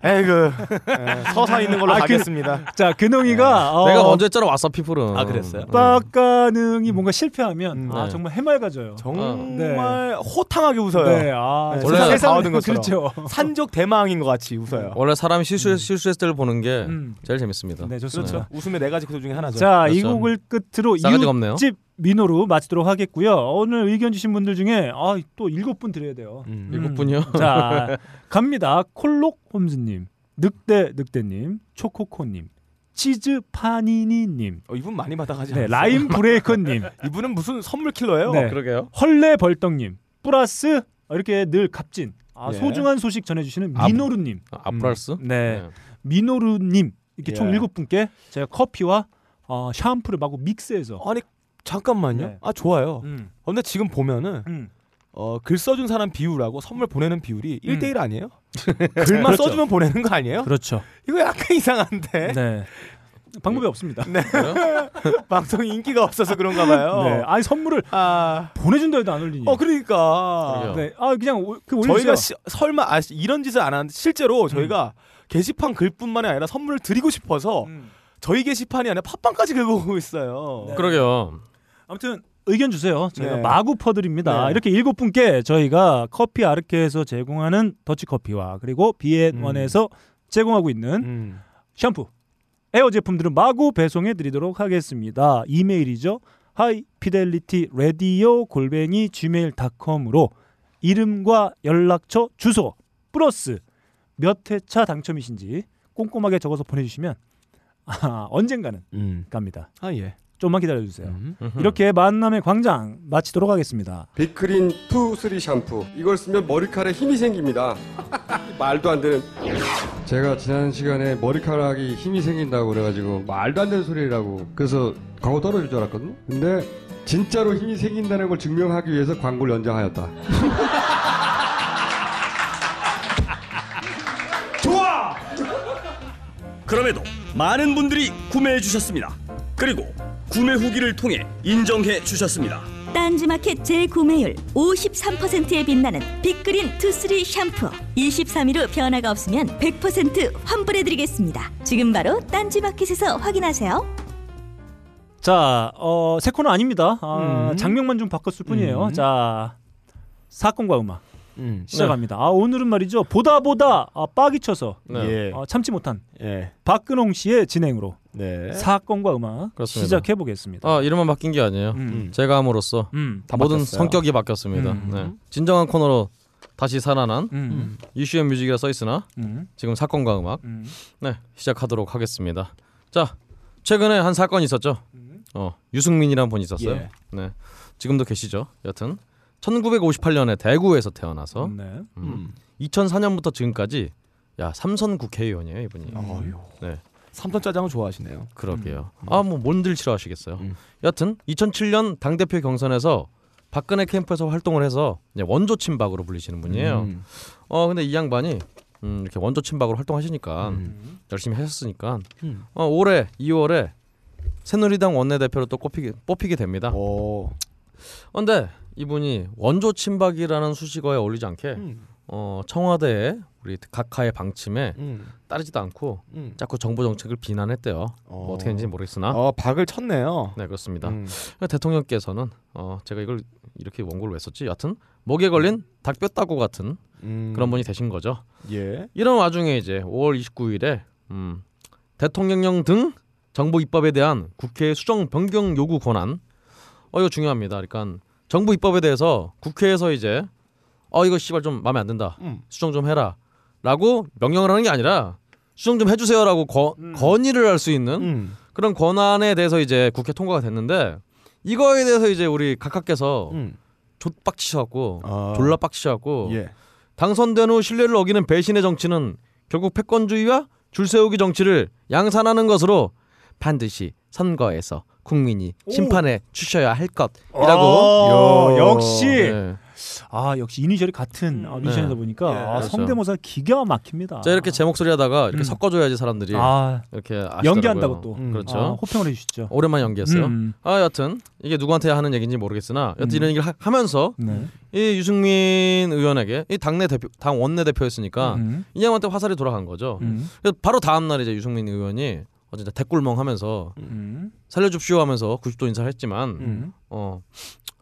에이그 에, 서사 있는 걸로 아, 그- 가겠습니다. 자, 근홍이가 어, 내가 먼저 했잖아 What's Up People은. 아, 그랬어요? 음. 빡가능이 뭔가 실패하면 음, 아, 네. 정말 해맑아져요. 정말 호탕하게 웃어요. 네, 아, 네, 다 얻은 것처럼. 그렇죠. 산적 대망인 것 같이 웃어요. 원래 사람이 실수 실수했을 때를 보는 게 음. 제일 재밌습니다. 네, 좋습니다. 그렇죠. 웃음의 네 가지 구조 중에 하나죠. 자, 이 그렇죠. 곡을 끝으로. 이웃집 민호로 마치도록 하겠고요. 오늘 의견 주신 분들 중에 아, 또 일곱 분 드려야 돼요. 음. 일곱 분이요? 자, 갑니다. 콜록 홈즈님, 늑대 늑대님, 초코코님, 치즈 파니니님, 어, 이분 많이 받아가지 네, 않았어요? 라임 브레이커님, 이분은 무슨 선물 킬러예요? 네. 그러게요. 헐레 벌떡님, 플러스 이렇게 늘 값진 아, 예. 소중한 소식 전해주시는 아, 미노루님, 아, 아프랄스? 네, 미노루님 이렇게 총 예. 일곱 분께 제가 커피와 어, 샴푸를 마구 믹스해서 아니 잠깐만요. 네. 아 좋아요. 음, 근데 지금 보면은 음. 어, 글 써준 사람 비율하고 선물 보내는 비율이 음. 1대1 아니에요? 글만 그렇죠. 써주면 보내는 거 아니에요? 그렇죠. 이거 약간 이상한데 네. 방법이 없습니다. 네. 방송 인기가 없어서 그런가 봐요. 네. 아니 선물을 아, 보내준다 해도 안 올리니. 어 그러니까 그러게요. 네. 아 그냥 오- 그 올리세요. 저희가 시, 설마 아, 이런 짓을 안 하는데 실제로 저희가 게시판 글뿐만이 아니라 선물을 드리고 싶어서 음. 저희 게시판이 아니라 팟빵까지 긁어 오고 있어요. 네. 그러게요. 아무튼 의견 주세요. 저희가 네. 마구 퍼드립니다. 네. 이렇게 일곱 분께 저희가 커피 아르케에서 제공하는 더치 커피와 그리고 비앤원에서 제공하고 있는 음. 샴푸, 헤어 제품들은 마구 배송해 드리도록 하겠습니다. 이메일이죠. High Fidelity Radio 골뱅이 gmail.com으로 이름과 연락처 주소 플러스 몇 회차 당첨이신지 꼼꼼하게 적어서 보내주시면 아, 언젠가는 음. 갑니다. 아 예. 좀만 기다려주세요. 음. 이렇게 만남의 광장 마치도록 하겠습니다. 빅크린 two three 샴푸 이걸 쓰면 머리카락에 힘이 생깁니다 말도 안 되는 제가 지난 시간에 머리카락이 힘이 생긴다고 그래가지고 말도 안 되는 소리라고 그래서 광고 떨어질 줄 알았거든요 근데 진짜로 힘이 생긴다는 걸 증명하기 위해서 광고를 연장하였다 그럼에도 많은 분들이 구매해 주셨습니다. 그리고 구매 후기를 통해 인정해 주셨습니다. 딴지마켓 재구매율 53%에 빛나는 빅그린 투쓰리 샴푸 23일 후 변화가 없으면 100% 환불해드리겠습니다. 지금 바로 딴지마켓에서 확인하세요. 자, 어, 새 코너 아닙니다. 아, 음. 장면만 좀 바꿨을 뿐이에요. 음. 자, 사건과 음악 음. 시작합니다. 아, 오늘은 말이죠. 보다 보다 아, 빡이 쳐서 네. 예. 어, 참지 못한 예. 박근홍 씨의 진행으로 네. 사건과 음악 그렇습니다. 시작해 보겠습니다. 아 이름만 바뀐 게 아니에요. 음. 제가 함으로써 음. 다 모든 바뀌었어요. 성격이 바뀌었습니다. 음. 네. 진정한 코너로 다시 살아난 음. 이슈의 뮤직이라 써 있으나 음. 지금 사건과 음악 음. 네 시작하도록 하겠습니다. 자 최근에 한 사건이 있었죠. 어 유승민이라는 분이 있었어요. 예. 네 지금도 계시죠. 여튼 1958년에 대구에서 태어나서 네. 음. 음. 2004년부터 지금까지 야 삼선 국회의원이에요 이분이. 어휴. 네 삼선 짜장은 좋아하시네요. 그러게요. 아뭐 뭔들 싫어하시겠어요. 음. 여튼 2007년 당 대표 경선에서 박근혜 캠프에서 활동을 해서 원조 친박으로 불리시는 분이에요. 음. 어 근데 이 양반이 음, 이렇게 원조 친박으로 활동하시니까 음. 열심히 하셨으니까 음. 어, 올해 2월에 새누리당 원내대표로 또 꼽히게, 뽑히게 됩니다. 오. 근데 이분이 원조 친박이라는 수식어에 어울리지 않게 음. 어, 청와대의 우리 각하의 방침에 음. 따르지도 않고 음. 자꾸 정부 정책을 비난했대요. 뭐 어떻게 했는지 모르겠으나 어, 박을 쳤네요. 네 그렇습니다. 음. 대통령께서는 어, 제가 이걸 이렇게 원고를 왜 썼지? 여하튼 목에 걸린 닭뼈 따고 같은 음. 그런 분이 되신 거죠. 예. 이런 와중에 이제 5월 29일에 음, 대통령령 등 정부 입법에 대한 국회 수정 변경 요구 권한 어 이거 중요합니다. 그러니까 정부 입법에 대해서 국회에서 이제 어 이거 씨발 좀 마음에 안 든다. 음. 수정 좀 해라 라고 명령을 하는 게 아니라 수정 좀 해주세요라고 거, 건의를 할 수 있는 음. 그런 권한에 대해서 이제 국회 통과가 됐는데 이거에 대해서 이제 우리 각하께서 음. 족빡치셔갖고 아. 졸라 빡치셔갖고 예. 당선된 후 신뢰를 어기는 배신의 정치는 결국 패권주의와 줄세우기 정치를 양산하는 것으로 반드시 선거에서 국민이 심판해 주셔야 할 것이라고 아, 역시 네. 아 역시 이니셜이 같은 아, 뮤지션이다 보니까 예, 아, 그렇죠. 성대모사 기가 막힙니다. 자 이렇게 제 목소리 하다가 이렇게 음. 섞어줘야지 사람들이 아 이렇게 아시더라고요. 연기한다고 또 음. 그렇죠. 아, 호평을 해주시죠. 오랜만에 연기했어요. 음. 아 여튼 이게 누구한테 하는 얘기인지 모르겠으나 여튼 음. 이런 얘기를 하, 하면서 네. 이 유승민 의원에게 이 당내 대표 당 원내 대표였으니까 음. 이 양한테 화살이 돌아간 거죠. 음. 그래서 바로 다음 날 이제 유승민 의원이 어 진짜 대꿀멍 하면서 음. 살려줍시오 하면서 90도 인사를 했지만 음. 어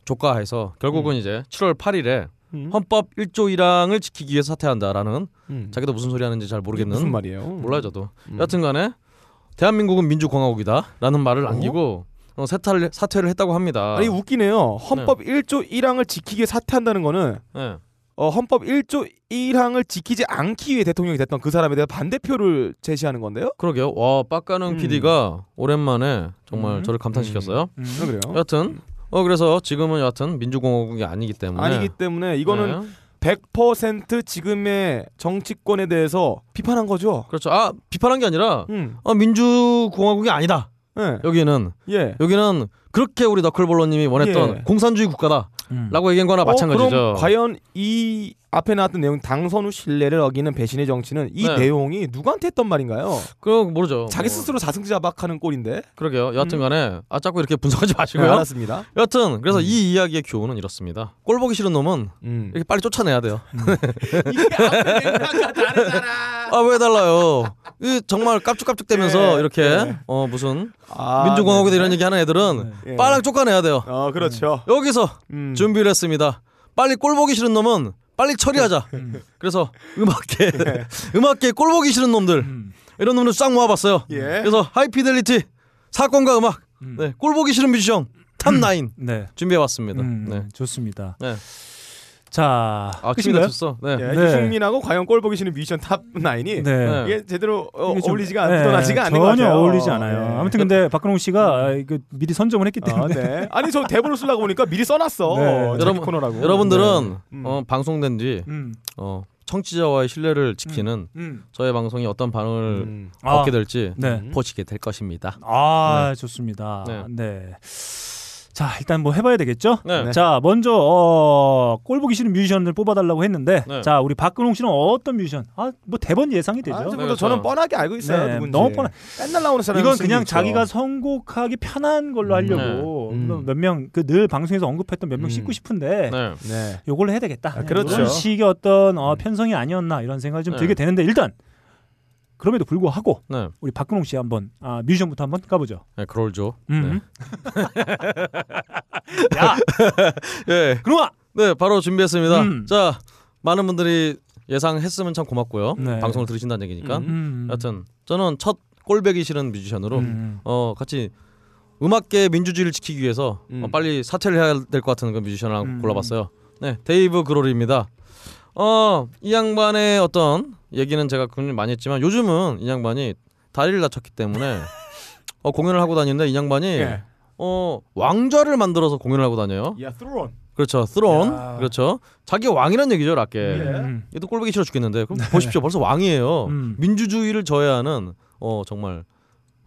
조가해서 결국은 이제 7월 8일에 음. 헌법 1조 1항을 지키기 위해서 사퇴한다라는 음. 자기도 무슨 소리 하는지 잘 모르겠는 무슨 말이에요? 몰라요 저도 음. 여튼간에 대한민국은 민주공화국이다라는 말을 남기고 어, 사퇴를 사퇴를 했다고 합니다. 아니 웃기네요. 헌법 1조 1항을 지키기 위해 사퇴한다는 거는 네. 어, 헌법 1조 1항을 지키지 않기 위해 대통령이 됐던 그 사람에 대한 반대표를 제시하는 건데요. 그러게요. 와 빡가능 음. PD가 오랜만에 정말 음. 저를 감탄시켰어요. 음. 아, 그래요? 여튼 어 그래서 지금은 여하튼 민주공화국이 아니기 때문에 아니기 때문에 이거는 네. 100% 지금의 정치권에 대해서 비판한 거죠. 그렇죠. 아 비판한 게 아니라 음. 어, 민주공화국이 아니다. 예. 여기는 예. 여기는 그렇게 우리 너클볼러님이 원했던 예. 공산주의 국가다라고 음. 얘기한 거나 어, 마찬가지죠. 그럼 과연 이 앞에 나왔던 내용 당선 후 신뢰를 어기는 배신의 정치는 이 네. 내용이 누구한테 했던 말인가요? 그럼 모르죠. 자기 뭐. 스스로 자승자박하는 꼴인데. 그러게요. 여하튼간에 아 자꾸 이렇게 분석하지 네, 마시고요. 알았습니다. 여하튼 그래서 이 이야기의 교훈은 이렇습니다. 꼴 보기 싫은 놈은 음. 이렇게 빨리 쫓아내야 돼요. 맥락과 다르잖아. 아왜 달라요? 이 정말 깝죽깝죽대면서 예, 이렇게 예. 어 무슨 아, 민주공화국에 네. 이런 얘기 하는 애들은 예. 빨랑 쫓아내야 돼요. 어, 그렇죠. 여기서 음. 준비를 했습니다. 빨리 꼴 보기 싫은 놈은 빨리 처리하자. 음. 그래서 음악계 네. 음악계 꼴 보기 싫은 놈들 음. 이런 놈들 싹 모아봤어요. 예. 그래서 High Fidelity 사건과 음악 음. 네, 꼴 보기 싫은 뮤지션 top9 네. 준비해봤습니다. 음, 네. 좋습니다. 네. 자, 아, 끝인가요? 됐어. 네. 예, 네. 유승민하고 과연 꼴 보기 싫은 뮤지션 top 9이 네. 네. 이게 제대로 어, 이게 좀- 어울리지가 네, 묻어나지가 않는 것 전혀 같아요. 어울리지 않아요. 네. 아무튼 근데 박근홍 씨가 아, 이거 미리 선점을 했기 아, 때문에 네. 아니 저 대본을 쓰려고 보니까 미리 써놨어. 네. 자기 여러분- 코너라고. 여러분들은 네. 음. 어, 방송된 뒤 음, 어, 청취자와의 신뢰를 지키는 음. 저의 방송이 어떤 반응을 음. 아, 얻게 될지 네. 음. 보시게 될 것입니다. 아, 좋습니다. 네. 네. 자, 일단 뭐 해봐야 되겠죠? 네. 자, 먼저 어, 꼴 보기 싫은 뮤지션을 뽑아달라고 했는데, 네. 자, 우리 박근홍 씨는 어떤 뮤지션? 아, 뭐 대번 예상이 되죠. 아, 네, 저는. 뻔하게 알고 있어요. 네, 누군지. 너무 뻔하- 맨날 나오는 사람. 이건 그냥 자기가 선곡하기 편한 걸로 하려고 음. 음. 몇명 그 늘 방송에서 언급했던 몇명 음. 씻고 싶은데 네. 네. 요걸로 해야 되겠다. 아, 그렇죠. 이런 식의 어떤 어, 음. 편성이 아니었나 이런 생각이 좀 네. 들게 되는데 일단 그럼에도 불구하고 네. 우리 박근홍 씨 한번 아, 뮤지션부터 한번 가보죠. 네, 그럴죠. 음. 네. 야, 예. 그놈아. 네, 바로 준비했습니다. 음. 자, 많은 분들이 예상했으면 참 고맙고요. 네. 방송을 들으신다는 얘기니까. 음. 여튼 저는 첫 꼴배기 싫은 뮤지션으로 음. 어 같이 음악계 민주주의를 지키기 위해서 음. 어, 빨리 사퇴를 해야 될 것 같은 그 뮤지션을 음. 골라봤어요. 네, 데이브 그롤입니다. 어, 이 양반의 어떤 얘기는 제가 굉장히 많이 했지만 요즘은 이 양반이 다리를 다쳤기 때문에 어, 공연을 하고 다니는데 이 양반이 예. 어, 왕좌를 만들어서 공연을 하고 다녀요. 야, 스론. 그렇죠, 스론. 야. 그렇죠. 자기가 왕이란 얘기죠, 락게. 음. 얘도 꼴보기 싫어 죽겠는데 그럼 보십시오, 벌써 왕이에요. 음. 민주주의를 저해하는 어 정말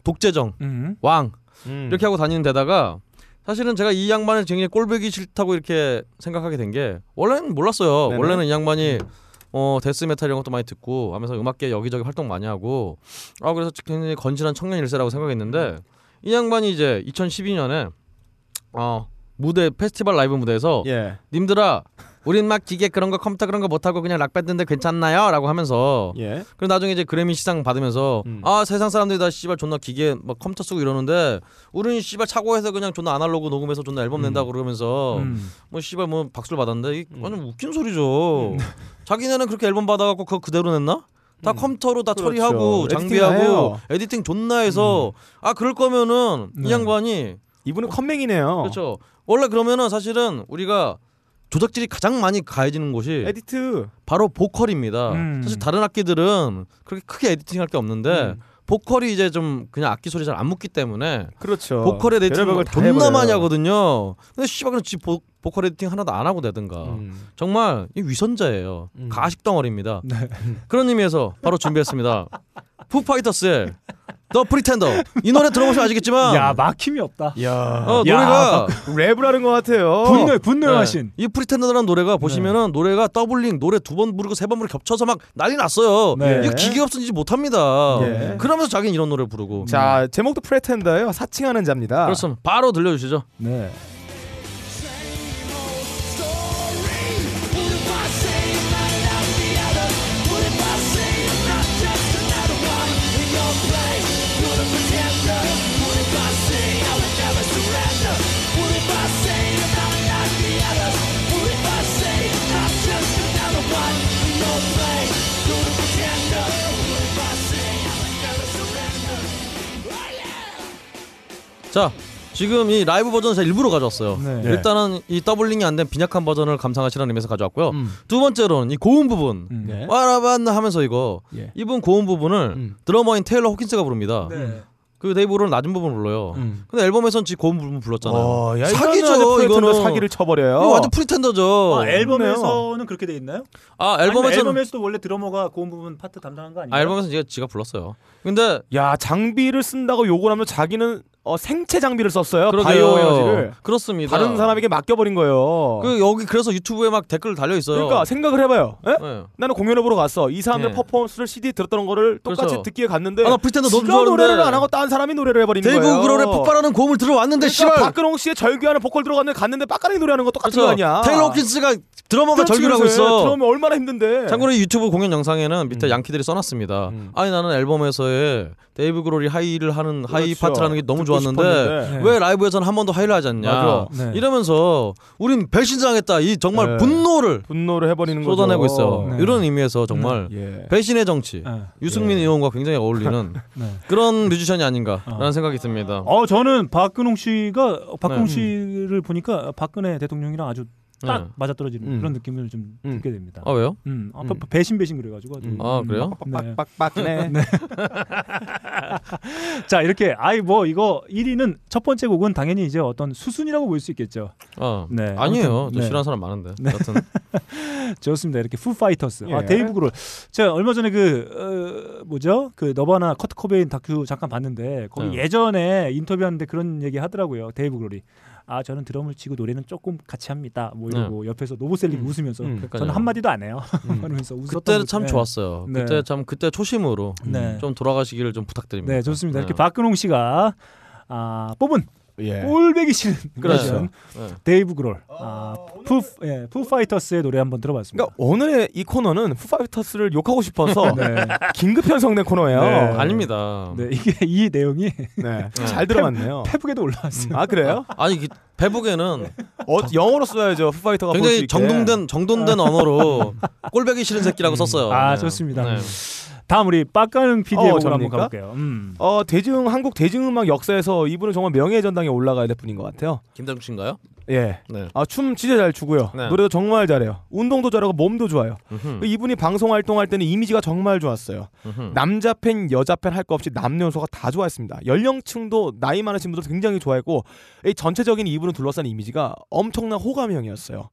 독재정 음. 왕 음. 이렇게 하고 다니는 데다가 사실은 제가 이 양반을 굉장히 꼴보기 싫다고 이렇게 생각하게 된 게 원래는 몰랐어요. 네네. 원래는 이 양반이 어 death metal 이런 것도 많이 듣고 하면서 음악계 여기저기 활동 많이 하고 아 그래서 굉장히 건실한 청년 일세라고 생각했는데 이 양반이 이제 2012년에 어 무대 페스티벌 라이브 무대에서 예. 님들아 우린 막 기계 그런 거 컴퓨터 그런 거 못하고 그냥 락 밴드인데 괜찮나요? 라고 하면서 예. 그리고 나중에 이제 그래미 시상 받으면서 음. 아 세상 사람들이 다 씨발 존나 기계 막 컴퓨터 쓰고 이러는데 우리는 씨발 차고에서 그냥 존나 아날로그 녹음해서 존나 앨범 낸다 고 그러면서 음. 뭐 씨발 뭐 박수를 받았는데 이 음. 완전 웃긴 소리죠. 자기네는 그렇게 앨범 받아갖고 그거 그대로 냈나? 다 음. 컴퓨터로 다 그렇죠. 처리하고 장비하고. editing 존나 해서 아 그럴 거면은 네. 이 양반이 이분은 컴맹이네요. 그렇죠. 원래 그러면은 사실은 우리가 조작질이 가장 많이 가해지는 곳이 edit. 바로 보컬입니다. 음. 사실 다른 악기들은 그렇게 크게 editing할 게 없는데 음. 보컬이 이제 좀 그냥 악기 소리 잘 안 묻기 때문에 그렇죠. 보컬 editing 별의별 다 존나 해버려요. 많이 하거든요. 근데 씨발 그냥 지 보, 보컬 editing 하나도 안 하고 내든가. 음. 정말 이 위선자예요. 음. 가식 덩어리입니다. 네. 그런 의미에서 바로 준비했습니다. Foo Fighters의 The Pretender 이 노래 들어보시면 아시겠지만 야, 막힘이 없다. 야. 어, 야, 노래가 랩을 하는 것 같아요. 분노 분노의 네. 화신. 이 Pretender라는 노래가 보시면은 노래가 doubling 노래 두 번 부르고 세 번 부르고 겹쳐서 막 난리 났어요. 네. 이거 기계 없이는 못합니다. 예. 그러면서 자기는 이런 노래 부르고. 자, 제목도 Pretender예요. 사칭하는 자입니다. 그렇습니다. 바로 들려주시죠. 네. 자, 지금 이 라이브 버전 제가 일부러 가져왔어요. 네. 일단은 이 doubling이 안 된 빈약한 버전을 감상하시라는 의미에서 가져왔고요. 음. 두 번째로는 이 고음 부분. 음. 네. 와라반 하면서 이거 예. 이분 고음 부분을 음. 드러머인 테일러 호킨스가 부릅니다. 네. 그 데이브 그롤은 낮은 부분 불러요. 음. 근데 앨범에선 지 고음 부분 불렀잖아요. 어, 야, 사기죠, 이거는 사기를 쳐버려요. 이거 완전 pretender죠. 아, 앨범에서는 그렇게 돼 있나요? 아, 아니면 앨범에서는 앨범에서도 원래 드러머가 고음 부분 파트 담당한 거 아니에요? 아, 앨범에서 지가 지가 불렀어요. 근데 야 장비를 쓴다고 욕을 하면 자기는 어, 생체 장비를 썼어요. 그러게요. 바이오 에너지를 그렇습니다. 다른 사람에게 맡겨버린 거예요. 그 여기 그래서 YouTube에 막 댓글 달려 있어요. 그러니까 생각을 해봐요. 에? 네. 나는 공연을 보러 갔어. 이 사람들 네. 퍼포먼스를 CD 들었던 거를 똑같이 그렇죠. 듣기에 갔는데 아, 나 Pretender 너무 좋아하는데. 노래를 안 하고 딴 사람이 노래를 해버리는 거예요. 그롤의 폭발하는 고음을 들어왔는데 그러니까 씨발. 박근홍 씨의 절규하는 보컬 들어갔는데 갔는데 빡가는 노래하는 거 똑같은 거 아니야? 테일러 호킨스가 드러머가 그래서 있어. 들어오면 얼마나 힘든데. 참고로 이 유튜브 공연 영상에는 밑에 음. 양키들이 써놨습니다. 음. 아니 나는 앨범에서의 데이브 그롤이 high를 하는 high 그렇죠. 파트라는 게 너무 좋았는데. 네. 왜 라이브에서는 한 번도 high를 하지 않냐. 네. 이러면서 우린 배신당했다 이 정말 네. 분노를 분노를 해버리는 거죠. 쏟아내고 있어요 네. 이런 의미에서 정말 예. 배신의 정치 네. 유승민 예. 의원과 굉장히 어울리는 네. 그런 뮤지션이 아닌가라는 어. 생각이 듭니다 어 저는 박근홍 씨가 박근홍 네. 씨를 보니까 박근혜 대통령이랑 아주 딱 네. 맞아 떨어지는 음. 그런 느낌을 좀 음. 듣게 됩니다. 아 왜요? 음, 아, 음. 배- 배신 배신 그래가지고. 음. 아 그래요? 네. 빡빡빡네. 자 이렇게 아이 뭐 이거 1위는 첫 번째 곡은 당연히 이제 어떤 수순이라고 볼 수 있겠죠. 어 네, 아니에요 아무튼, 저 네. 싫어하는 사람 많은데 네. 여튼 좋습니다. 이렇게 Foo Fighters. 아 예. 데이브 그롤. 제가 얼마 전에 그 어, 뭐죠? 그 Nirvana 커트 코베인 다큐 잠깐 봤는데 거기 네. 예전에 인터뷰하는데 그런 얘기 하더라고요. 데이브 그롤이. 아 저는 드럼을 치고 노래는 조금 같이 합니다. 뭐 이러고 옆에서 노보셀릭 음. 웃으면서 음. 저는. 한 마디도 안 해요. 음. 그러면서 웃었던 그때 거- 참 네. 좋았어요 네. 그때 참 그때 초심으로 네. 좀 돌아가시기를 좀 부탁드립니다 네 좋습니다. 이렇게 네. 박근홍 씨가 아, 뽑은 예. 꼴배기 싫은 그렇죠. 네. 데이브 그롤 아, 푸, 예, Foo Fighters의 노래 한번 들어봤습니다. 그러니까 오늘의 이 코너는 Foo Fighters를 욕하고 싶어서 네. 긴급 편성된 코너예요. 네. 아닙니다 네, 이게 이 내용이 네. 잘 들어봤네요. 페북에도 올라왔어요. 아 그래요? 아니 그 페북에는 어, 영어로 써야죠. 푸파이터가 굉장히. 정돈된 정돈된 언어로 꼴배기 싫은 새끼라고 썼어요. 아 네. 좋습니다. 네. 다음 우리 빡가는 PD의 어, 곡을 한번 접니까? 가볼게요. 음. 어 대중 한국 대중음악 역사에서 이분은 정말 명예의 전당에 올라가야 될 분인 것 같아요. 김대중 씨인가요? 예. 네. 아춤 진짜 잘 추고요. 네. 노래도 정말 잘해요. 운동도 잘하고 몸도 좋아요. 음흠, 이분이 방송 활동할 때는 이미지가 정말 좋았어요. 음흠. 남자 팬, 여자 팬 할 거 없이 남녀노소가 다 좋아했습니다. 연령층도 나이 많으신 분들 굉장히 좋아했고 이 전체적인 이분을 둘러싼 이미지가 엄청난 호감형이었어요.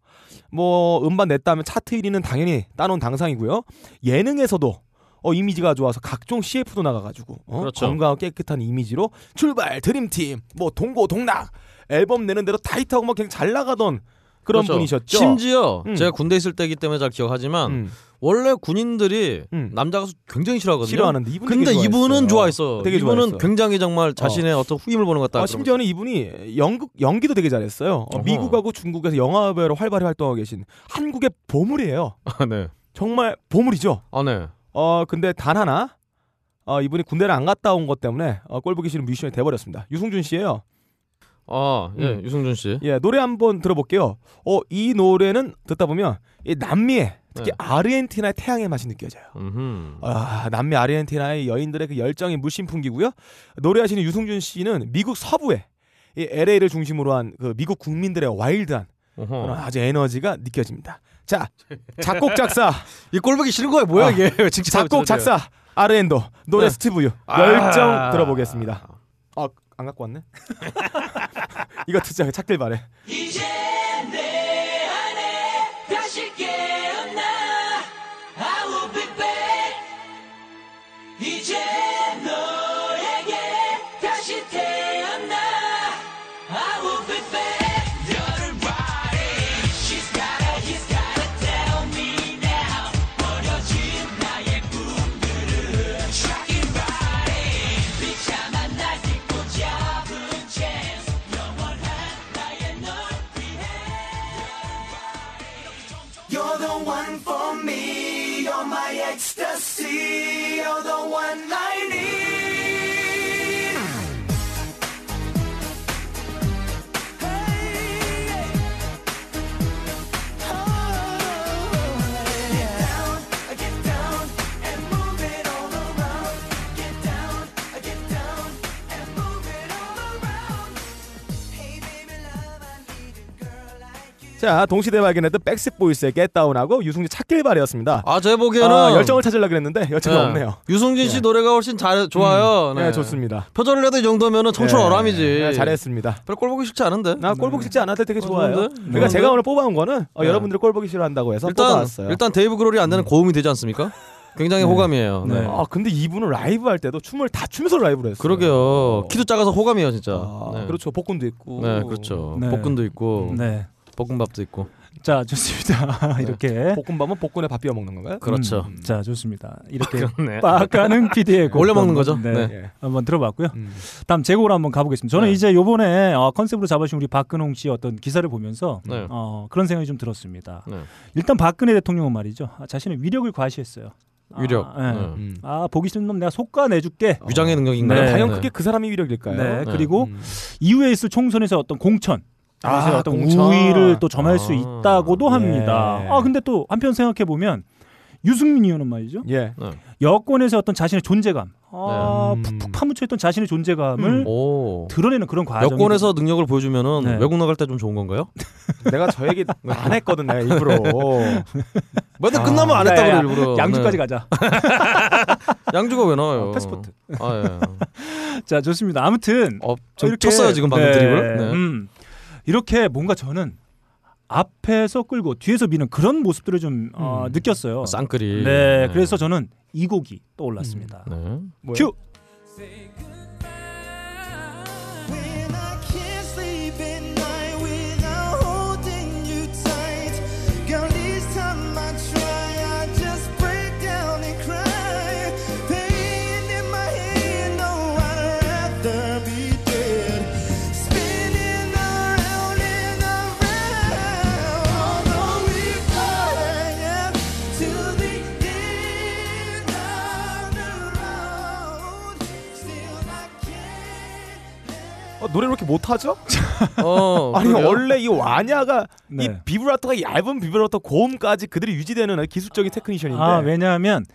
뭐 음반 냈다 하면 차트 1위는 당연히 따놓은 당상이고요. 예능에서도 어, 이미지가 좋아서 각종 CF도 나가가지고 어? 그렇죠. 건강하고 깨끗한 이미지로 출발 드림팀 뭐 동고 동락 앨범 내는 대로 타이트하고 막 그냥 잘 나가던 그런 그렇죠. 분이셨죠. 심지어 음. 제가 군대 있을 때이기 때문에 잘 기억하지만 음, 원래 군인들이 음. 남자 가수 굉장히 싫어하거든요. 싫어하는데 이분 근데 되게 이분은 좋아했어요. 좋아했어. 되게 이분은 좋아했어. 굉장히 정말 자신의 어. 떤 후임을 보는 것 같다. 아, 심지어는 이분이 연극 연기도 되게 잘했어요. 어. 미국하고 중국에서 영화 배우로 활발히 활동하고 계신 한국의 보물이에요. 아, 네. 정말 보물이죠. 아, 네. 어 근데 단 하나 어, 이분이 군대를 안 갔다 온 것 때문에 어, 꼴 보기 싫은 뮤지션이 돼버렸습니다. 유승준 씨예요. 아, 예, 음. 유승준 씨. 예 노래 한번 들어볼게요. 어 이 노래는 듣다 보면 이 남미의 특히 네. 아르헨티나의 태양의 맛이 느껴져요. 음흠. 아, 남미 아르헨티나의 여인들의 그 열정이 물씬 풍기고요. 노래하시는 유승준 씨는 미국 서부에 이 LA를 중심으로 한 그 미국 국민들의 와일드한 그런 어허. 아주 에너지가 느껴집니다. 자, 작곡 작사, 이 꼴보기 싫은 거야 뭐야 아, 이게? 진짜 작곡 작사 아르엔도 노래 네. 스티브 유 아. 열정 들어보겠습니다. 아, 안 갖고 왔네. 이거 듣자 찾길 바래. 이제 ecstasy You're the one I need 자, 동시대 발견했던 Backstreet Boys의 Get Down하고 유승준 찾길 바래였습니다. 아, 제 보기에는 아, 열정을 찾으려 그랬는데 열정이 네. 없네요. 유승준 씨 예. 노래가 훨씬 잘 좋아요. 네, 좋습니다. 표절을 해도 이 정도면은 청출 네, 어람이지. 네, 잘했습니다. 별로 꼴 보기 싫지 않은데. 나 꼴 보기 싫지 않아도 되게 좋아요. 좋은데? 그러니까? 제가 오늘 뽑아온 거는 어, 네. 여러분들 꼴보기 싫어한다고 해서 일단 뽑아왔어요. 일단 데이브 그롤이 안 되는 고음이 되지 않습니까? 굉장히 네. 호감이에요. 네. 네. 아 근데 이분은 라이브 할 때도 춤을 다 추면서 라이브를 했어요. 그러게요. 키도 작아서 호감이에요, 진짜. 아, 네. 그렇죠. 복근도 있고. 네, 그렇죠. 네. 복근도 있고 네. 볶음밥도 있고. 자 좋습니다. 이렇게 볶음밥은 볶음에 밥 비벼 먹는 건가요? 그렇죠. 음, 자 좋습니다. 이렇게. 빡가는 PD의 곡 올려 먹는 거죠? 네, 네. 예. 한번 들어봤고요. 음. 다음 제곡으로 한번 가보겠습니다. 저는 네. 이제 요번에 어, 컨셉으로 잡아주신 우리 박근홍 씨 어떤 기사를 보면서 네. 어, 그런 생각이 좀 들었습니다. 네. 일단 박근혜 대통령은 말이죠. 아, 자신의 위력을 과시했어요. 위력. 아, 네. 네. 음. 아, 보기 싫은 놈 내가 속가 내줄게. 위장의 능력인가요? 네. 과연 네. 그게 그 사람의 위력일까요? 네. 네. 그리고 음. 이후에 있을 총선에서 어떤 공천 아, 그래서 어떤 공천. 우위를 또 점할 수 아. 있다고도 합니다. 예. 아 근데 또 한편 생각해 보면 유승민 의원은 말이죠. 예. 여권에서 어떤 자신의 존재감, 아, 네. 푹푹 파묻혀있던 자신의 존재감을 음. 오. 드러내는 그런 과정. 여권에서 능력을 보여주면은 네. 외국 나갈 때 좀 좋은 건가요? 내가 저 얘기 안 했거든 내가 일부러. 맨날 아. 끝나면 안 야, 했다고 야, 일부러. 양주까지 네. 가자. 양주가 왜 나와요? 어, 패스포트. 아 예. 자 좋습니다. 아무튼 어, 좀 이렇게- 쳤어요 지금 방금 네, 드립을. 네. 음, 이렇게 뭔가 저는 앞에서 끌고 뒤에서 미는 그런 모습들을 좀 어, 음. 느꼈어요. 어, 쌍끌이. 네, 그래서 저는 이 곡이 떠올랐습니다. 네. 뭐야? 큐. 노래 왜 이렇게 못하죠? 어, 아니 그러게요. 원래 이 와냐가 이 네. 비브라토가 얇은 비브라토 고음까지 그들이 유지되는 기술적인 technician인데. 아 왜냐하면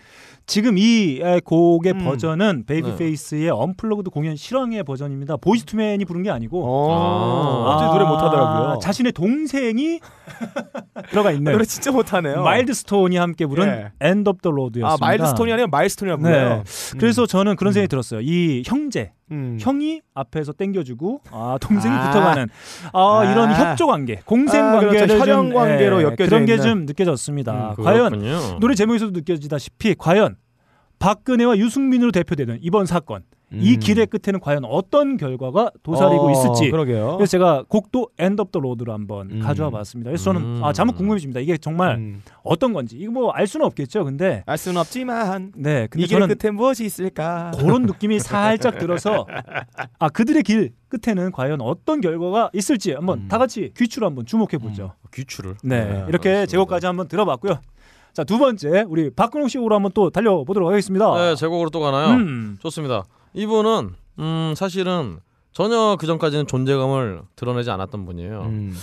지금 이 에, 곡의 음. 버전은 네. 베이비페이스의 unplugged 공연 실황의 버전입니다. Boyz II Men이 부른 게 아니고 어. 아. 어제 노래 못하더라고요. 자신의 동생이 들어가 있는 노래 진짜 못하네요. Milestone이 함께 부른 예. End of the Road였습니다. 아 Mildstone이 아니라 Milestone이라고 네. 불러요. 그래서 저는 그런 음. 생각이 들었어요. 이 형제, 음. 형이 앞에서 땡겨주고 아 동생이 아. 붙어가는 아, 이런 아. 협조 관계, 공생 아, 그렇죠. 관계를 혈연 좀, 관계로 예, 엮여져 그런 게. 좀 느껴졌습니다. 음, 과연. 노래 제목에서도 느껴지다시피 과연 박근혜와 유승민으로 대표되는 이번 사건 이 음. 길의 끝에는 과연 어떤 결과가 도사리고 어, 있을지 그러게요. 그래서 제가 곡도 End of the Road로 한번 음. 가져와 봤습니다. 그래서 저는 음. 아 자못 궁금해집니다. 이게 정말 음. 어떤 건지 이거 뭐 알 수는 없겠죠. 근데 알 수는 없지만 네, 근데 이길 저는 끝에 무엇이 있을까? 그런 느낌이 살짝 들어서 아 그들의 길 끝에는 과연 어떤 결과가 있을지 한번 음. 다 같이 귀추로 한번 주목해 보죠. 귀추를. 네, 네, 이렇게 알겠습니다. 제곡까지 한번 들어봤고요. 자 두 번째 우리 박근홍 씨로 한번 또 달려보도록 하겠습니다. 네, 제곡으로 또 가나요? 음. 좋습니다. 이분은 음, 사실은 전혀 그 전까지는 존재감을 드러내지 않았던 분이에요. 음.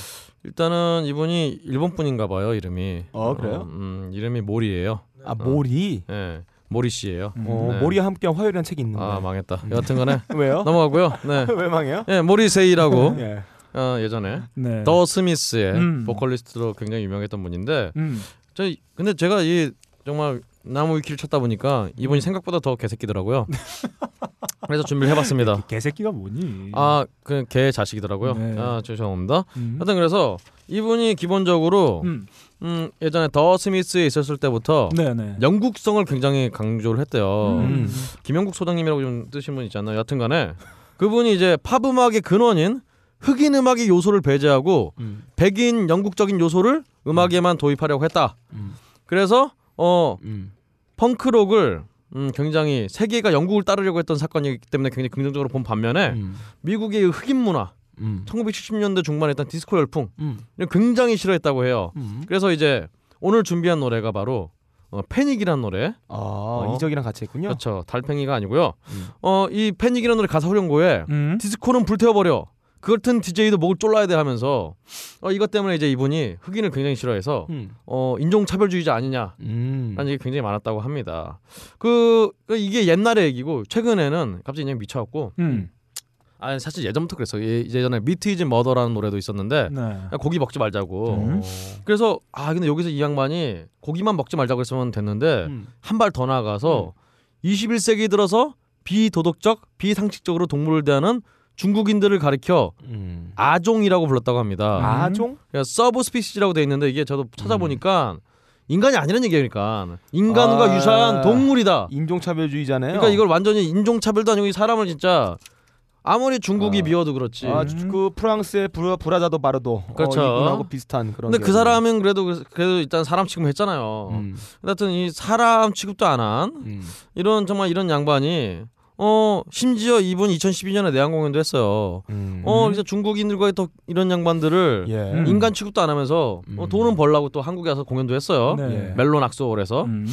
일단은 이분이 일본 분인가 봐요, 이름이. 어, 그래요? 음, 이름이 모리예요. 아 모리. 예. 모리 씨예요. 어, 네. 모리와 함께한 화요일이라는 책이 있는데. 아, 망했다. 여하튼간에 왜요? 넘어가고요. 네. 왜 망해요? 예, 모리세이라고 예. 어, 예전에 네. 더 스미스의 음. 보컬리스트로 굉장히 유명했던 분인데 음. 저 근데 제가 이 정말 나무 위키를 찾다 보니까 이분이 생각보다 더 개새끼더라고요. 그래서 준비를 해봤습니다. 개새끼가 뭐니? 아, 그개 자식이더라고요. 네. 아, 죄송합니다. 음. 하여튼 그래서 이분이 기본적으로 음. 음, 예전에 더 스미스에 있었을 때부터 네네. 영국성을 굉장히 강조를 했대요. 음. 김영국 소장님이라고 좀 뜨신 분 있잖아요. 여튼간에 그분이 이제 팝 음악의 근원인 흑인 음악의 요소를 배제하고 음. 백인 영국적인 요소를 음악에만 도입하려고 했다. 음. 그래서 어 음. 펑크록을 음, 굉장히 세계가 영국을 따르려고 했던 사건이기 때문에 굉장히 긍정적으로 본 반면에 음. 미국의 흑인 문화, 음. 1970년대 중반에 했던 디스코 열풍 음. 굉장히 싫어했다고 해요. 음. 그래서 이제 오늘 준비한 노래가 바로 어, 패닉이란 노래. 아 이적이랑 같이 했군요. 그렇죠. 달팽이가 아니고요. 음. 어, 이 패닉이라는 노래 가사 후렴구에 음. 디스코는 불태워버려. 그 같은 DJ도 목을 졸라야 돼 하면서 어, 이것 때문에 이제 이분이 흑인을 굉장히 싫어해서 음. 어, 인종차별주의자 아니냐 음. 라는 얘기 굉장히 많았다고 합니다. 그, 그 이게 옛날의 얘기고 최근에는 갑자기 그냥 미쳐갖고 음. 아 사실 예전부터 그랬어. 예, 예전에 Meat Is Murder라는 노래도 있었는데 네. 그냥 고기 먹지 말자고. 음. 그래서 아 근데 여기서 이 양반이 고기만 먹지 말자고 했으면 됐는데 음. 한발 더 나아가서 21세기 들어서 비도덕적, 비상식적으로 동물을 대하는 중국인들을 가리켜 음. 아종이라고 불렀다고 합니다. 아종? 그러니까 subspecies라고 돼 있는데 이게 저도 찾아보니까 인간이 아니라는 얘기니까 인간과 아. 유사한 동물이다. 인종차별주의자네요. 그러니까 이걸 완전히 인종차별도 아니고 이 사람을 진짜 아무리 중국이 아. 미워도 그렇지. 아, 주- 그 프랑스의 브라, 브라자도 바르도 그렇죠. 어, 이분하고 비슷한 그런. 근데 그. 사람은 그래도 그- 그래도 일단 사람 취급했잖아요. 음, 하여튼 이 사람 취급도 안한 음. 이런 정말 이런 양반이 어 심지어 이분 2012년에 내한 공연도 했어요. 음. 어 이제 중국인들과 또 이런 양반들을 예. 음. 인간 취급도 안 하면서 어, 음. 돈은 벌라고 또 한국에 와서 공연도 했어요. 네. 예. 멜론 악소홀에서 음.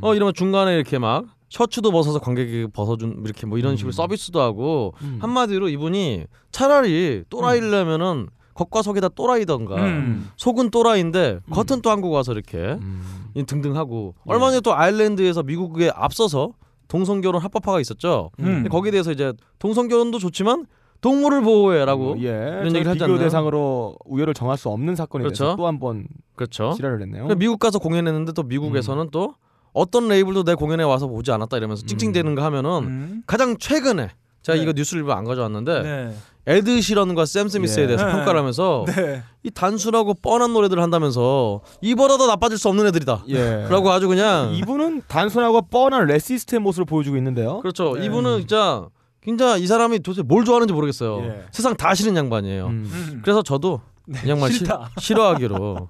어 이러면 중간에 이렇게 막 셔츠도 벗어서 관객에게 벗어준 이렇게 뭐 이런 식으로 음. 서비스도 하고 음. 한마디로 이분이 차라리 또라이려면은 겉과 속에다 또라이던가 음. 속은 또라이인데 겉은 또 한국 와서 이렇게 음. 이 등등 하고 얼마 전에 또 아일랜드에서 미국에 앞서서 동성결혼 합법화가 있었죠. 음. 거기에 대해서 이제 동성결혼도 좋지만 동물을 보호해라고 예. 이런 얘기를 하지 비교 않나요? 대상으로 우열을 정할 수 없는 사건에 그렇죠. 대해서 또 한번 그렇죠. 지랄을 했네요. 그래서 미국 가서 공연했는데 또 미국에서는 또 어떤 레이블도 내 공연에 와서 보지 않았다 이러면서 찡찡대는가 하면은 음. 가장 최근에 제가 네. 이거 뉴스를 안 가져왔는데 네. 에드 시런과 샘 스미스에 예. 대해서 네. 평가를 하면서 네. 이 단순하고 뻔한 노래들을 한다면서 이보다 더 나빠질 수 없는 애들이다. 예. 라고 아주 그냥 이분은 단순하고 뻔한 racist의 모습을 보여주고 있는데요. 그렇죠. 네. 이분은 진짜 진짜 이 사람이 도대체 뭘 좋아하는지 모르겠어요. 예. 세상 다 싫은 양반이에요. 음. 음. 그래서 저도 이 양반 시- 싫다. 싫어하기로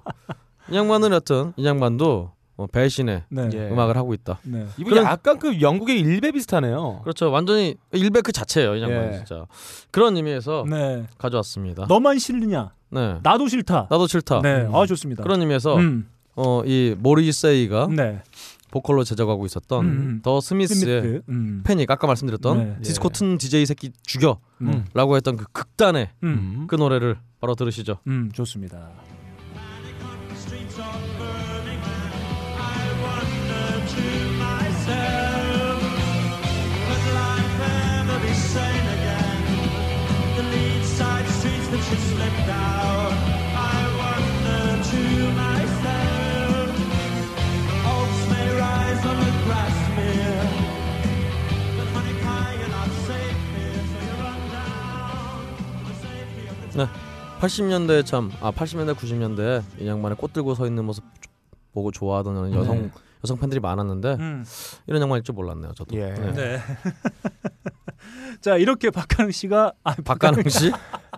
이 양반은 여튼 이 양반도 어, 배신의 네. 예. 음악을 하고 있다. 네. 이분이 그런- 약간 그 영국의 일베 비슷하네요. 그렇죠. 완전히 일베 그 자체예요. 이 양반 예. 진짜 그런 의미에서 네. 가져왔습니다. 너만 싫느냐? 네. 나도 싫다. 나도 싫다. 네. 아 좋습니다. 그런 의미에서 음. 어, 이 모리세이가 네. 보컬로 재직하고 있었던 음. The Smiths의 스미트. 음. 패닉 아까 말씀드렸던 네. 디스코 튼 DJ 새끼 죽여라고 음. 했던 그 극단의 음. 음. 그 노래를 바로 들으시죠. 음. 좋습니다. 네. 80년대 참, 아 80년대 90년대 이 양반의 꽃 들고 서 있는 모습 보고 좋아하던 여성 네. 여성 팬들이 많았는데 음. 이런 양반일 줄 몰랐네요, 저도. 예. 네. 네. 자 이렇게 박가능 씨가 아, 박가능 씨,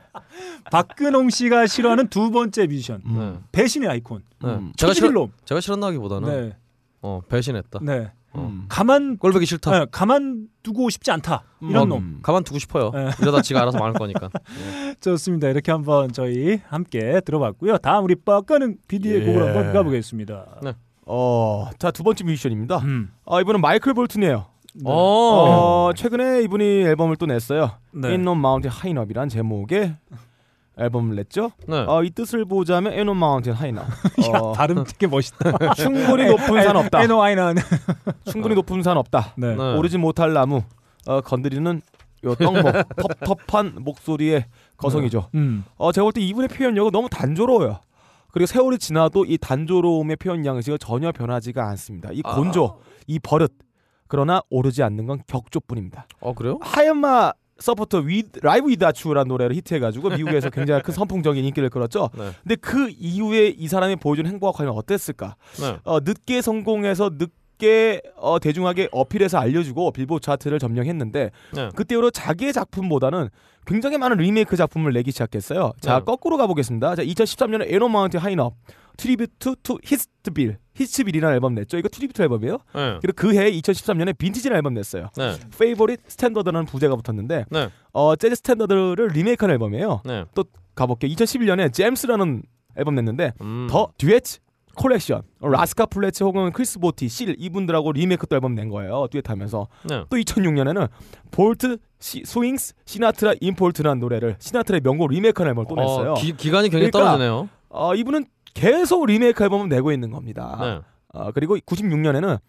박근홍 씨가 싫어하는 두 번째 뮤지션 음. 네. 배신의 아이콘 네. 음. 제가 싫어. 제가 싫어한다기보다는 네. 어 배신했다. 네. 어. 음. 가만 꼴 보기 싫다. 네, 가만 두고 싶지 않다. 이런 어, 놈. 가만 두고 싶어요. 네. 이러다 지가 알아서 망할 거니까. 좋습니다. 이렇게 한번 저희 함께 들어봤고요. 다음 우리 박가능 PD의 예. 곡을 한번 가보겠습니다. 네. 어, 자 두 번째 뮤지션입니다. 음. 아 이분은 마이클 볼튼이에요. 네. 어. 어, 최근에 이분이 앨범을 또 냈어요. 네. Ain't No Mountain High Enough이란 제목의 앨범을 냈죠. 네. 어, 이 뜻을 보자면 High Enough. 야, 어, 발음 되게 멋있다. 충분히 높은 산 없다. 에노아이는. 충분히 높은 산 없다. 네. 네. 오르지 못할 나무. 어, 건드리는 요 떡목 텁텁한 목소리의 거성이죠. 음. 어, 제가 볼 때 이분의 표현력은 너무 단조로워요. 그리고 세월이 지나도 이 단조로움의 표현 양식은 전혀 변하지가 않습니다. 이 곤조, 이 버릇. 그러나 오르지 않는 건 격조뿐입니다. 어 그래요? 하얀마 서포터 위 라이브 이다추라는 노래를 히트해가지고 미국에서 굉장히 큰 선풍적인 인기를 끌었죠. 네. 근데 그 이후에 이 사람이 보여준 행보가 과연 어땠을까? 네. 어, 늦게 성공해서 늦게 어, 대중하게 어필해서 알려주고 빌보드 차트를 점령했는데 네. 그때로 자기의 작품보다는 굉장히 많은 리메이크 작품을 내기 시작했어요. 자 네. 거꾸로 가보겠습니다. 자 2013년에 Ain't No Mountain High Enough Tribute to Hitsville Hitsville이라는 앨범 냈죠. 이거 tribute 앨범이에요. 네. 그리고 그해 2013년에 Vintage라는 앨범 냈어요. 네. Favorite Standard라는 부제가 붙었는데 네. 어 재즈 스탠더드를 리메이크한 앨범이에요. 네. 또 가볼게요. 2011년에 Gems라는 앨범 냈는데 음. The Duets Collection 어, 라스칼 플래츠 혹은 크리스 보티 실 이분들하고 리메이크 또 앨범 낸 거예요. 듀엣하면서 네. 또 2006년에는 Bolton s-, Swings Sinatra 임폴트라는 노래를 시나트라의 명곡 리메이크한 앨범을 또 냈어요. 어, 기, 기간이 굉장히 그러니까 떨어지네요. 어, 이분은 계속 리메이크 앨범을 내고 있는 겁니다. 네. 어, 그리고 96년에는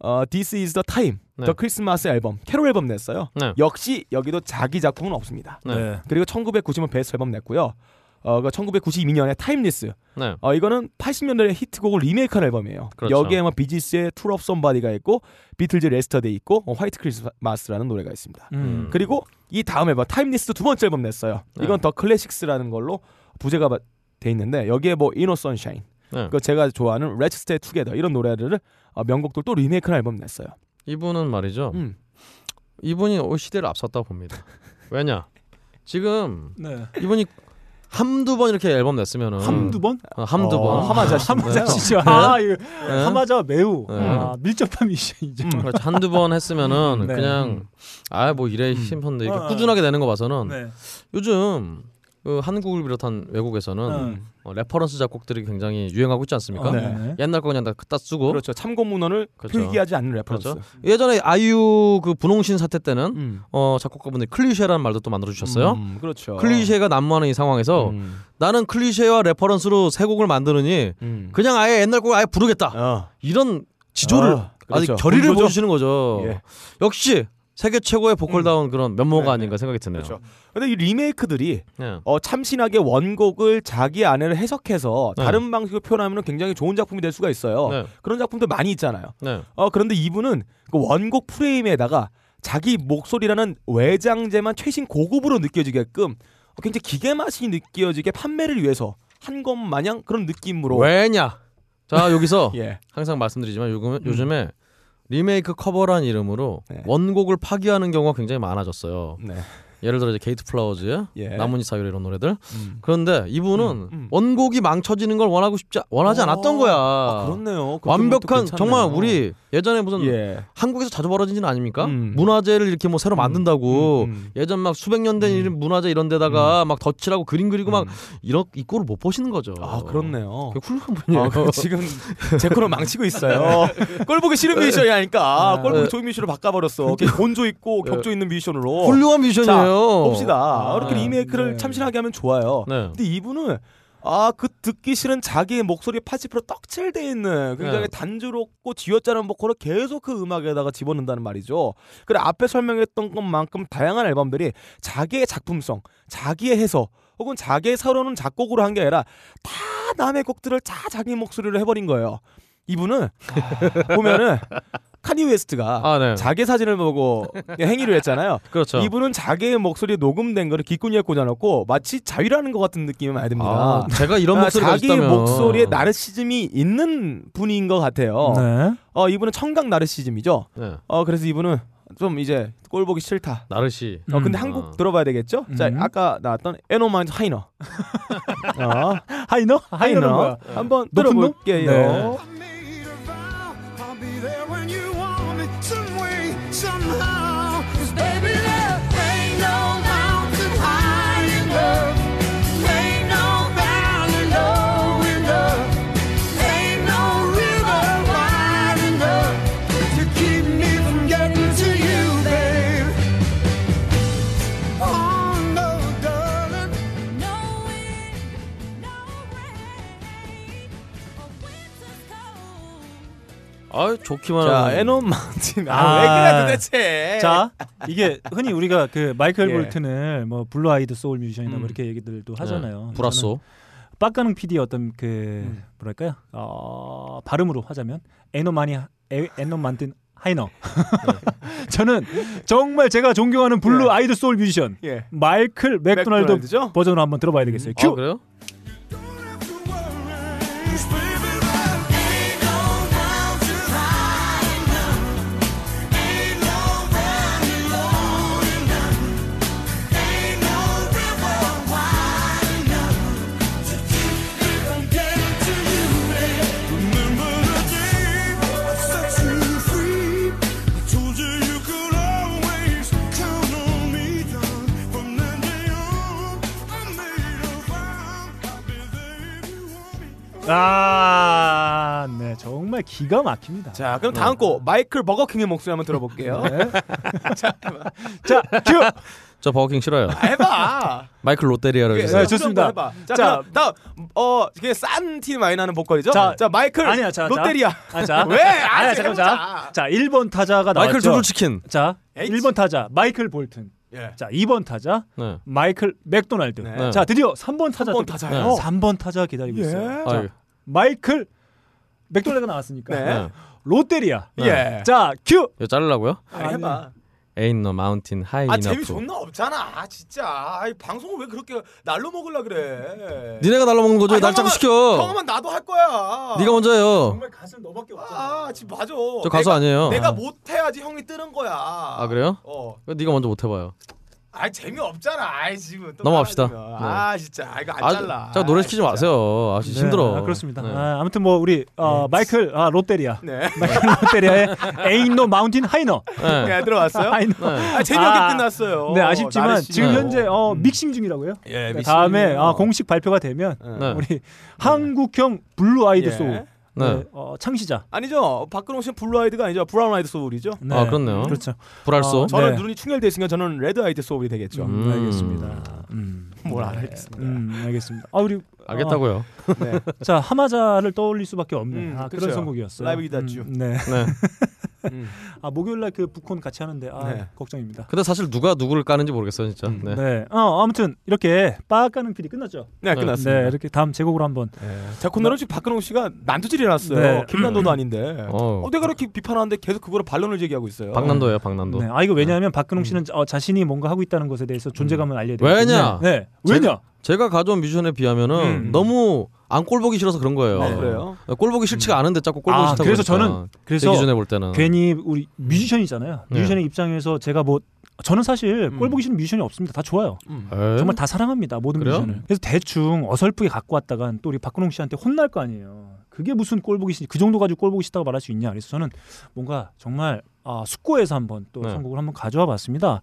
어, This is the time 네. The Christmas Album 캐롤 앨범 냈어요. 네. 역시 여기도 자기 작품은 없습니다. 네. 네. 그리고 1990년 베스트 앨범 냈고요. 어, 그 1992년에 Timeless. 네. 어, 이거는 80년대 히트곡을 리메이크한 앨범이에요. 그렇죠. 여기에 뭐 비지스의 To Love Somebody가 있고 비틀즈 레스터데이 있고 어, White Christmas라는 노래가 있습니다. 음. 그리고 이 다음 앨범 Timeless도 두 번째 앨범 냈어요. 네. 이건 The Classics라는 걸로 부제가 바- 돼 있는데 여기에 뭐 Ain't No Sunshine, 네. 그 제가 좋아하는 Let's Stay Together 이런 노래를 어, 명곡들 또 리메이크한 앨범 냈어요. 이분은 말이죠. 음. 이분이 올 시대를 앞섰다고 봅니다. 왜냐? 지금 네. 이분이 한두 번 이렇게 앨범 냈으면은 한두 번? 어, 한두 어, 번 하마자 씨. 하마자 네. 씨죠. 아, 이거 네. 하마자 매우 네. 아, 밀접한 뮤지션이죠. 그렇죠. 한두 번 했으면은 네. 그냥 아 뭐 이래 싶은데 이렇게 어, 어. 꾸준하게 내는 거 봐서는 네. 요즘 그 한국을 비롯한 외국에서는 음. 어, reference 작곡들이 굉장히 유행하고 있지 않습니까? 어, 네. 네. 옛날 거 그냥 다 갖다 쓰고 그렇죠. 참고 문헌을 그렇죠. 필기하지 않는 reference. 그렇죠. 예전에 아이유 그 분홍신 사태 때는 음. 어 작곡가분들이 클리셰라는 말도 또 만들어 주셨어요. 음, 그렇죠. 클리셰가 난무하는 이 상황에서 음. 나는 클리셰와 reference로 새 곡을 만드느니 음. 그냥 아예 옛날 곡을 아예 부르겠다. 어. 이런 지조를 어, 그렇죠. 아직 결의를 분조죠? 보여주시는 거죠. 예. 역시 세계 최고의 보컬다운 그런 면모가 네, 아닌가 생각이 드네요. 그렇죠. 근데 이 리메이크들이 예. 어, 참신하게 원곡을 자기 안에를 해석해서 네. 다른 방식으로 표현하면 굉장히 좋은 작품이 될 수가 있어요. 네. 그런 작품들 많이 있잖아요. 네. 어, 그런데 이분은 그 원곡 프레임에다가 자기 목소리라는 외장재만 최신 고급으로 느껴지게끔 어, 굉장히 기계 맛이 느껴지게 판매를 위해서 한 것 마냥 그런 느낌으로 왜냐? 자 여기서 예. 항상 말씀드리지만 요즘, 요즘에 리메이크 커버란 이름으로 네. 원곡을 파괴하는 경우가 굉장히 많아졌어요. 네. 예를 들어 이제 게이트 플라워즈의 예. 나뭇잎 사이로 이런 노래들. 음. 그런데 이분은 음, 음. 원곡이 망쳐지는 걸 원하고 싶지 원하지 어, 않았던 거야. 아, 그렇네요. 완벽한. 정말 우리 예전에 무슨 예. 한국에서 자주 벌어진 일 아닙니까? 음. 문화재를 이렇게 뭐 새로 만든다고 음, 음. 예전 막 수백 년된 음. 문화재 이런 데다가 막 덧칠하고 그림 그리고 막 음. 이런 이 꼴을 못 보시는 거죠. 아 그렇네요. 그 훌륭한 분이에요. 아, 그 지금 제 코를 망치고 있어요. 꼴 보기 싫은 뮤지션이 아니까 아, 꼴 보기 네. 좋은 뮤지션으로 바꿔버렸어. 곤조 있고 격조 있는 뮤지션으로. 훌륭한 미션이에요. 봅시다. 아, 이렇게 네. 리메이크를 네. 참신하게 하면 좋아요. 네. 근데 이분은 아그 듣기 싫은 자기의 목소리 80% 떡칠돼 있는 굉장히 네. 단조롭고 쥐어짜는 보컬을 계속 그 음악에다가 집어넣는다는 말이죠. 그래 앞에 설명했던 것만큼 다양한 앨범들이 자기의 작품성, 자기의 해석 혹은 자기의 서로는 작곡으로 한 게 아니라 다 남의 곡들을 다 자기 목소리로 해버린 거예요. 이분은 보면은 카니예 웨스트가 아, 네. 자기 사진을 보고 자위를 했잖아요. 그렇죠. 이분은 자기의 목소리 녹음된 거를 귓구녕에 꽂아놓고 마치 자위하는 것 같은 느낌이 많이 듭니다. 아, 제가 이런 아, 목소리가 자기 있다면 목소리에 나르시즘이 있는 분인 것 같아요. 네. 어 이분은 청각 나르시즘이죠. 네. 어 그래서 이분은 좀 이제 꼴 보기 싫다. 나르시. 어 근데 음. 아. 들어봐야 되겠죠? 자 음. 아까 나왔던 Ain't No Mountain High Enough. 어, 하이너? 하이너는 하이너 뭐야? 한번? 들어볼게요. 아, 좋기만 자 하면 에노마인드 아. 아 왜 그래 도대체? 자, 이게 흔히 우리가 그 마이클 예. 볼튼을 뭐 블루 아이드 소울 뮤지션이나 음. 뭐 이렇게 얘기들도 하잖아요. 네. 브라소. 빡가능 PD의 어떤 그 음. 뭐랄까요? 어, 발음으로 하자면 에노 마니 에- 에노 만든 하이너. 네. 저는 정말 제가 존경하는 블루 예. 아이드 소울 뮤지션 예. 마이클 맥도날드? 버전으로 한번 들어봐야 되겠어요. 큐. 아, 그래요? 아, 네, 정말 기가 막힙니다. 자 그럼 다음 곡 마이클 버거킹의 목소리 한번 들어볼게요. 네. 자, 큐. 저 버거킹 싫어요. 아, 해봐. 마이클 롯데리아라고 네, 해주세요. 네, 좋습니다. 해봐. 자, 자, 그럼 다음 어 이게 싼티 많이 나는 보컬이죠? 자, 자, 마이클 아니야, 자, 자. 롯데리아. 아, 자. 왜? 아니야, 아, 잠깐 해보자. 자. 자, 1번 타자가 나왔죠. 마이클 조조 치킨. 자, 에이치. 1번 타자 마이클 볼튼. 예. 자, 2번 타자 네. 마이클 맥도날드. 네. 자, 드디어 3번 타자. 3번 또- 타자요? 3번 타자 기다리고 예. 있어요. 아, 자, 마이클 맥도날드가 나왔으니까. 네. 네. 롯데리아. 예. 자, 큐. 이거 자르려고요? 아, 해봐. Ain't no mountain high 아 enough. 재미 존나 없잖아. 아, 진짜. 아이, 방송을 왜 그렇게 날로 먹으려 그래? 니네가 날라먹는 거죠? 아, 날 자꾸 시켜. 형아만 나도 할 거야. 네가 먼저 해요. 정말 가슴 너밖에 없잖아. 아, 지금 맞아. 저 가수 내가, 아니에요. 내가 못 해야지 형이 뜨는 거야. 아 그래요? 어. 네가 먼저 못 해봐요. 아 재미 없잖아. 아 지금 또 넘어갑시다. 말하자면. 아 진짜 아, 이거 안 아, 잘라. 자 노래 아, 시키지 진짜. 마세요. 아, 진짜 네, 힘들어. 아, 그렇습니다. 네. 아, 아무튼 뭐 우리 어, 마이클 아, 롯데리아. 네. 마이클 롯데리아의 Ain't No Mountain High Enough. 네. 네, 들어왔어요? High 네. Enough. 아 재미없게 아, 끝났어요. 네 아쉽지만 지금 네. 현재 어, 음. 믹싱 중이라고요. 예, 믹싱 다음에. 아, 공식 발표가 되면 네. 우리 한국형 blue eyed 예. 소울 네. 네, 어, 창시자. 아니죠. 박근홍 씨는 blue eyed가 아니죠. brown eyed soul이죠. 네. 아, 그렇네요. 그렇죠. 불알소. 어, 저는 네. 눈이 충혈돼 있으니까 저는 red eyed soul이 되겠죠. 음. 음, 알겠습니다. 음. 뭘 네. 알겠습니다. 음, 알겠습니다. 아 우리 알겠다고요. 네. 어, 자 하마자를 떠올릴 수밖에 없는 음, 아, 그렇죠. 그런 선곡이었어요. Live Without You. 음, 네. 네. 음. 아 목요일 날 그 북콘 같이 하는데 아 네. 걱정입니다. 근데 사실 누가 누구를 까는지 모르겠어요, 진짜. 음. 네. 네. 어 아무튼 이렇게 빠 까는 필이 끝났죠. 네, 네. 끝났습니다. 네 이렇게 다음 제곡으로 한번. 네. 자 코너는 지금 박근홍 씨가 난두질이 났어요. 네. 김난도도 아닌데. 어. 어, 내가 이렇게 비판하는데 계속 그거를 반론을 제기하고 있어요. 박난도예요, 박난도. 네. 아 이거 왜냐하면 박근홍 씨는 어, 자신이 뭔가 하고 있다는 것에 대해서 존재감을 알려야 때문에. 왜냐? 네. 왜냐? 제가 가져온 뮤지션에 비하면은 음. 너무 안 꼴보기 싫어서 그런 거예요. 아, 그래요? 꼴보기 싫지가 않은데 자꾸 꼴보기 아, 싫다고 그래서 그러니까. 저는 제 그래서 기준에 볼 때는 괜히 우리 뮤지션이잖아요. 네. 뮤지션의 입장에서 제가 뭐 저는 사실 음. 꼴 보기 싫은 뮤지션이 없습니다. 다 좋아요. 음. 에이? 정말 다 사랑합니다. 모든 그래요? 뮤지션을. 그래서 대충 어설프게 갖고 왔다간 또 우리 박근홍 씨한테 혼날 거 아니에요. 그게 무슨 꼴 보기 싫, 그 정도 가지고 꼴 보기 싫다고 말할 수 있냐. 그래서 저는 뭔가 정말 아, 숙고해서 한번 또 네. 선곡을 한번 가져와 봤습니다.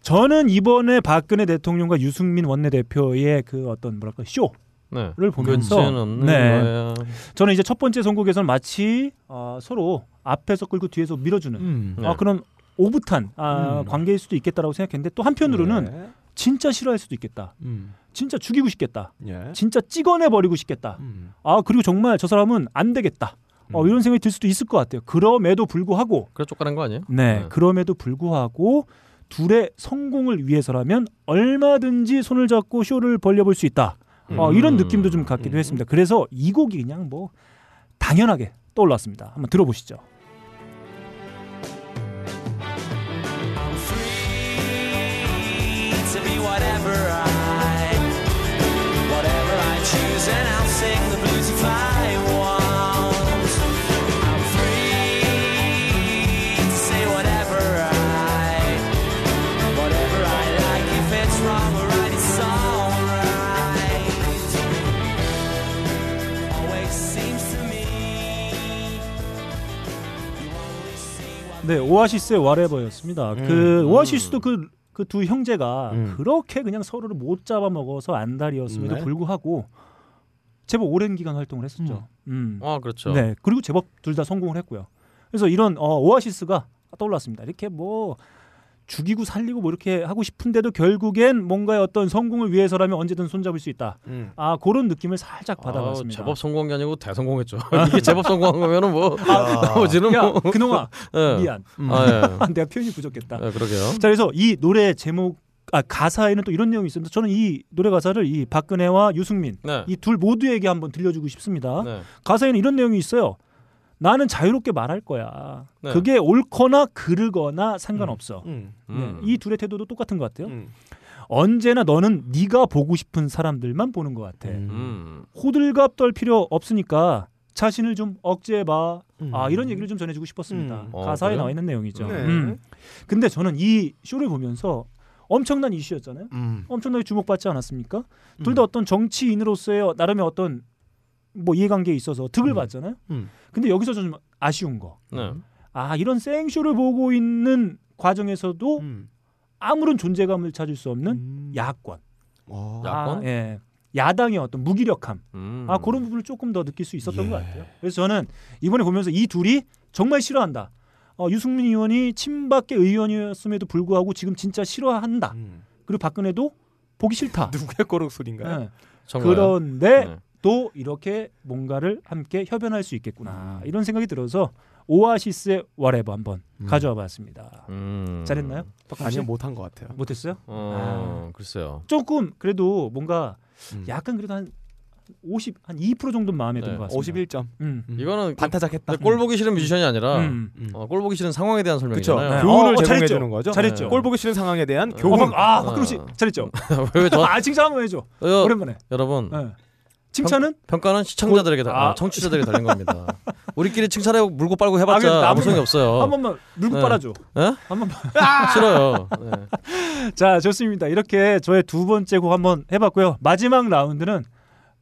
저는 이번에 박근혜 대통령과 유승민 원내대표의 그 어떤 뭐랄까 쇼 네. 를 보면서 끝은 없는 네. 거야. 저는 이제 첫 번째 선곡에서는 마치 아, 서로 앞에서 끌고 뒤에서 밀어주는 음. 네. 아, 그런 오붓한 아, 음. 관계일 수도 있겠다라고 생각했는데 또 한편으로는 네. 진짜 싫어할 수도 있겠다. 음. 진짜 죽이고 싶겠다. 예. 진짜 찍어내 버리고 싶겠다. 음. 아 그리고 정말 저 사람은 안 되겠다. 어, 음. 이런 생각이 들 수도 있을 것 같아요. 그럼에도 불구하고 그래 쫓겨난 거 아니에요? 네, 네. 그럼에도 불구하고 둘의 성공을 위해서라면 얼마든지 손을 잡고 쇼를 벌려볼 수 있다. 어, 음. 이런 느낌도 좀 갖기도 음. 했습니다. 그래서 이 곡이 그냥 뭐 당연하게 떠올랐습니다. 한번 들어보시죠. 네, 오아시스의 와레버였습니다. 그 오아시스도 그 그 두 형제가 음. 그렇게 그냥 서로를 못 잡아 먹어서 안달이었음에도 네. 불구하고 제법 오랜 기간 활동을 했었죠. 음. 아 그렇죠. 네, 그리고 제법 둘 다 성공을 했고요. 그래서 이런 어, 오아시스가 떠올랐습니다. 이렇게 뭐 죽이고 살리고 뭐 이렇게 하고 싶은데도 결국엔 뭔가의 어떤 성공을 위해서라면 언제든 손잡을 수 있다. 음. 아 그런 느낌을 살짝 아, 받아봤습니다. 제법 성공한 게 아니고 대성공했죠. 이게 제법 성공한 거면은 뭐 나머지는 야, 뭐 그놈아 예. 미안. 아 예. 내가 표현이 부족했다. 예, 그러게요. 자 그래서 이 노래 제목 아 가사에는 또 이런 내용이 있습니다. 저는 이 노래 가사를 이 박근혜와 유승민 네. 이둘 모두에게 한번 들려주고 싶습니다. 네. 가사에는 이런 내용이 있어요. 나는 자유롭게 말할 거야. 네. 그게 옳거나 그르거나 상관없어. 음. 음. 네, 이 둘의 태도도 똑같은 것 같아요. 음. 언제나 너는 네가 보고 싶은 사람들만 보는 것 같아. 음. 호들갑 떨 필요 없으니까 자신을 좀 억제해봐. 음. 아 이런 얘기를 좀 전해주고 싶었습니다. 음. 어, 가사에 그래요? 나와 있는 내용이죠. 네. 음. 근데 저는 이 쇼를 보면서 엄청난 이슈였잖아요. 음. 엄청나게 주목받지 않았습니까? 둘 다 어떤 정치인으로서의 나름의 어떤 뭐 이해관계에 있어서 득을 음. 받잖아요. 음. 근데 여기서 좀 아쉬운 거. 네. 아 이런 생쇼를 보고 있는 과정에서도 음. 아무런 존재감을 찾을 수 없는 음. 야권. 어. 야권? 아, 예. 야당의 어떤 무기력함. 음. 아 그런 부분을 조금 더 느낄 수 있었던 예. 것 같아요. 그래서 저는 이번에 보면서 이 둘이 정말 싫어한다. 어, 유승민 의원이 친박계 의원이었음에도 불구하고 지금 진짜 싫어한다. 음. 그리고 박근혜도 보기 싫다. 누구의 꼬록 소리인가요? 예. 정말요? 그런데 네. 또 이렇게 뭔가를 함께 협연할 수 음. 있겠구나 이런 생각이 들어서 오아시스의 와레버 한번 가져와 봤습니다. 음. 잘했나요? 아니요 못한 것 같아요. 못했어요? 어, 글쎄요. 조금 그래도 뭔가 음. 약간 그래도 한 50, 한 2% 정도 마음에 든 네, 것 같습니다. 51점. 음. 음. 이거는 반타작했다. 꼴 보기 싫은 뮤지션이 아니라 음. 음. 어, 꼴 보기 싫은 상황에 대한. 설명이잖아요. 네. 교훈을 어, 제공해 잘했죠. 주는 거죠. 잘했죠. 네. 꼴 보기 싫은 상황에 대한 어, 교훈. 박- 아, 어. 박근호 씨 잘했죠. 왜 저, 아, 칭찬 한번 해줘. 어, 오랜만에. 여러분 네. 칭찬은 평 가는 시청자들에게 다, 아. 아, 청취자들에게 달린 겁니다. 우리끼리 칭찬해 물고 빨고 아, 해봤자 그래도 아무 한 소용이 없어요. 한 번만 물고 네. 빨아줘. 예? 한 번만. 싫어요. 네. 자, 좋습니다. 이렇게 저의 두 번째 곡 한번 해봤고요. 마지막 라운드는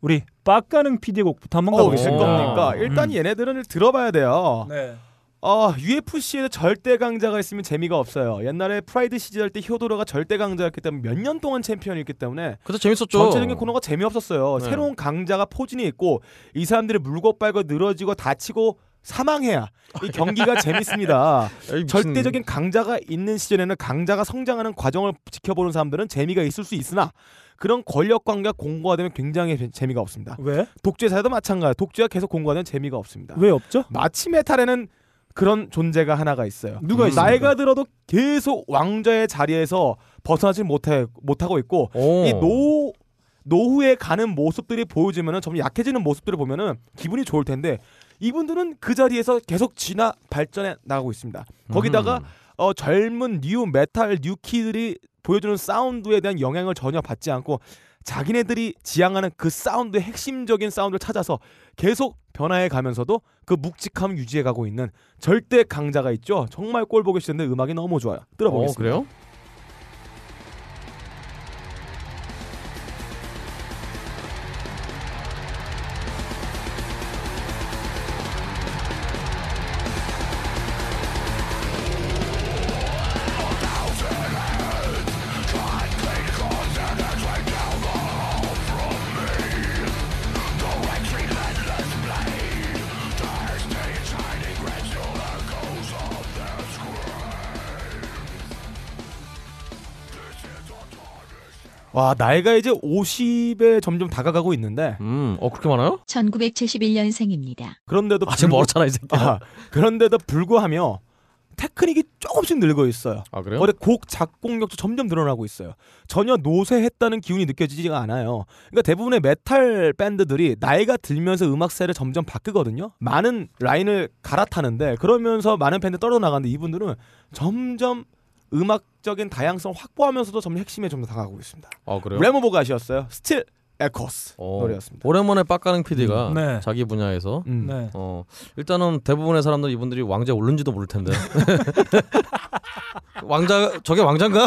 우리 빡가능 PD의 곡부터 한번 어, 가보겠습니다. 겁니까? 음. 일단 얘네들은 들어봐야 돼요. 네. 어, UFC에서 절대 강자가 있으면 재미가 없어요. 옛날에 프라이드 시절 때 표도르가 절대 강자였기 때문에 몇 년 동안 챔피언이었기 때문에 그래서 재밌었죠. 전체적인 코너가 재미없었어요. 네. 새로운 강자가 포진이 있고 이 사람들이 물고 빨고 늘어지고 다치고 사망해야 이 경기가 재밌습니다. 에이, 절대적인 강자가 있는 시절에는 강자가 성장하는 과정을 지켜보는 사람들은 재미가 있을 수 있으나 그런 권력 관계가 공고가 되면 굉장히 재- 재미가 없습니다. 왜? 독재 사회도 마찬가지. 독재가 계속 공고가 되면 재미가 없습니다. 왜 없죠? 마치 메탈에는 그런 존재가 하나가 있어요. 누가 있습니까? 나이가 들어도 계속 왕좌의 자리에서 벗어나지 못해 못하고 있고 오. 이노 노쇠해 가는 모습들이 보여지면은 점점 약해지는 모습들을 보면은 기분이 좋을 텐데 이분들은 그 자리에서 계속 진화 발전해 나가고 있습니다. 거기다가 음. 어, 젊은 nu metal rookie들이 보여주는 사운드에 대한 영향을 전혀 받지 않고 자기네들이 지향하는 그 사운드의 핵심적인 사운드를 찾아서 계속 변화해 가면서도 그 묵직함 유지해 가고 있는 절대 강자가 있죠. 정말 꼴 보기 싫은데 음악이 너무 좋아요. 어, 들어보겠습니다. 그래요? 와 나이가 이제 50에 점점 다가가고 있는데 음, 어 그렇게 많아요? 1971년생입니다. 그런데도 아직 불구- 멀었잖아 이 새끼야. 아, 그런데도 불구하며 테크닉이 조금씩 늘고 있어요. 아 그래요? 거기에 곡 작곡력도 점점 늘어나고 있어요. 전혀 노쇠했다는 기운이 느껴지지가 않아요. 그러니까 대부분의 메탈 밴드들이 나이가 들면서 음악 스타일을 점점 바꾸거든요. 많은 라인을 갈아타는데 그러면서 많은 밴드 떨어져 나가는데 이분들은 점점 음악적인 다양성을 확보하면서도 점점 핵심에 점점 다가가고 있습니다. 아 그래요? Lamb of God이었어요? Still Echoes 어, 노래였습니다. 오랜만에 빡가능 PD가 음, 네. 자기 분야에서 음. 네. 어 일단은 대부분의 사람들 이분들이 왕좌 오른지도 모를 텐데 왕좌 저게 왕좌인가?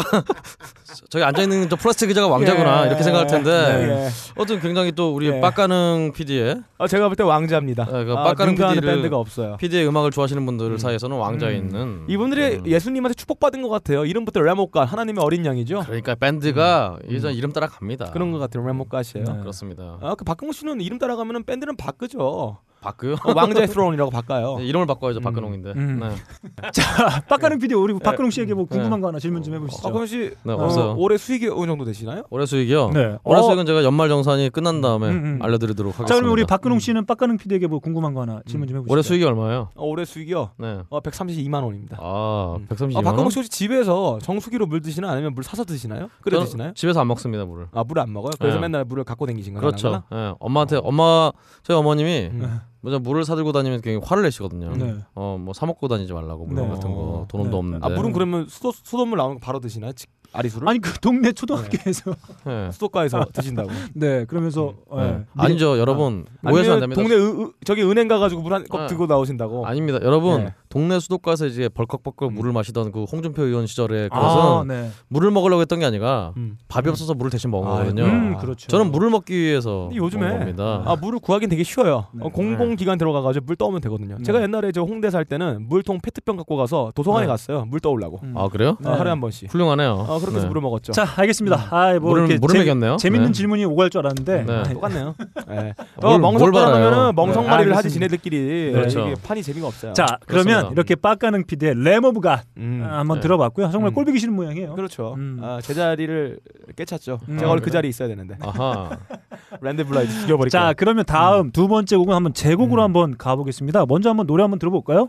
저기 앉아 있는 저 플라스틱 의자가 왕좌구나 예. 이렇게 생각할 텐데 예. 어쨌든 굉장히 또 우리 예. 빡가능 PD의 어, 제가 볼 때 왕좌입니다. 네, 그 아, 빡가는 능가하는 PD를 밴드가 없어요. PD의 음악을 좋아하시는 분들 음. 사이에서는 왕좌에 음. 있는 이분들이 음. 예수님한테 축복받은 것 같아요. 이름부터 Lamb of God 하나님의 어린 양이죠. 그러니까 밴드가 예전 이름 따라 갑니다. 음. 그런 것 같아요. Lamb of God이에요. 네. 그렇습니다. 아, 그 박근홍 씨는 이름 따라가면은 밴드는 바꾸죠. 바꾸요? 어, 왕좌의 Throne이라고 바꿔요. 네, 이름을 바꿔야죠 음. 박근홍인데. 음. 네. 자, 빡가능 PD 우리 박근홍 씨에게 뭐 네. 궁금한 거 하나 질문 좀 해보시죠. 박근홍 씨 네, 어. 올해 수익이 어느 정도 되시나요? 올해 수익이요. 네. 올해 어, 수익은 제가 연말 정산이 끝난 다음에 음, 음. 알려드리도록 하겠습니다. 자, 그러면 우리 박근홍 씨는 빡가능 PD에게 뭐 궁금한 거 하나 질문 좀 해보시죠. 올해 수익이 얼마예요? 어, 올해 수익이요. 네. 어, 132만 원입니다. 아, 음. 132만 아, 원. 박근홍 씨 혹시 집에서 정수기로 물 드시나 아니면 물 사서 드시나요? 끓여 드시나요? 집에서 안 먹습니다 물을. 아, 물안 먹어요? 그래서 네. 맨날 물을 갖고 다니신 거예요? 그렇죠. 예, 엄마한테 엄마 저희 어머님이 음. 먼저 물을 사들고 다니면 굉장히 화를 내시거든요. 네. 어뭐 사 먹고 다니지 말라고 물 네. 같은 거 돈도 네. 없는데. 아, 물은 그러면 수도, 수돗물 나오는 거 바로 드시나요? 지- 아리수를? 아니 그 동네 초등학교에서 예. 수도가에서 드신다고. 네 그러면서 네. 예. 아니죠, 여러분 오해서 안 아니면 됩니다. 동네 의- 의- 저기 은행 가가지고 물 한컵 네. 들고 나오신다고. 아닙니다, 여러분 네. 동네 수도가에서 이제 벌컥벌컥 음. 물을 마시던 그 홍준표 의원 시절에 그것은 아, 네. 물을 먹으려고 했던 게 아니라 음. 밥이 없어서 물을 대신 먹은 아, 거거든요. 음, 그렇죠. 저는 물을 먹기 위해서 요즘에 먹은 겁니다. 아 물을 구하긴 되게 쉬워요. 네. 어, 공공기관 들어가가지고 물 떠오면 되거든요. 네. 제가 옛날에 저 홍대 살 때는 물통 페트병 갖고 가서 도서관에 네. 갔어요. 물 떠오려고. 음. 아, 그래요? 네. 어, 하루에 한 번씩. 훌륭하네요. 어, 그렇게 해서 네. 물을 먹었죠. 자 알겠습니다. 아, 뭐 물을 이렇게 물을 재- 먹였네요. 재밌는 네. 질문이 오갈 줄 알았는데 네. 네. 똑같네요. 네. 뭘- 어, 뭘 멍석하면은 바라요? 멍석말이를 네. 하지. 지네들끼리 그렇죠. 이게 판이 재미가 없어요. 자 그러면 그렇습니다. 이렇게 빡가능 PD의 레모브가 음. 아, 한번 네. 들어봤고요. 정말 음. 꼴보기 싫은 모양이에요. 그렇죠. 음. 아, 제 자리를 깨찼죠. 음. 제가 원래 아, 그 자리에 있어야 되는데. 아하. 랜드 블라이드 죽여버릴게요. 자 그러면 다음 두 번째 곡은 한번 제 곡으로 음. 한번 가보겠습니다. 먼저 한번 노래 한번 들어볼까요?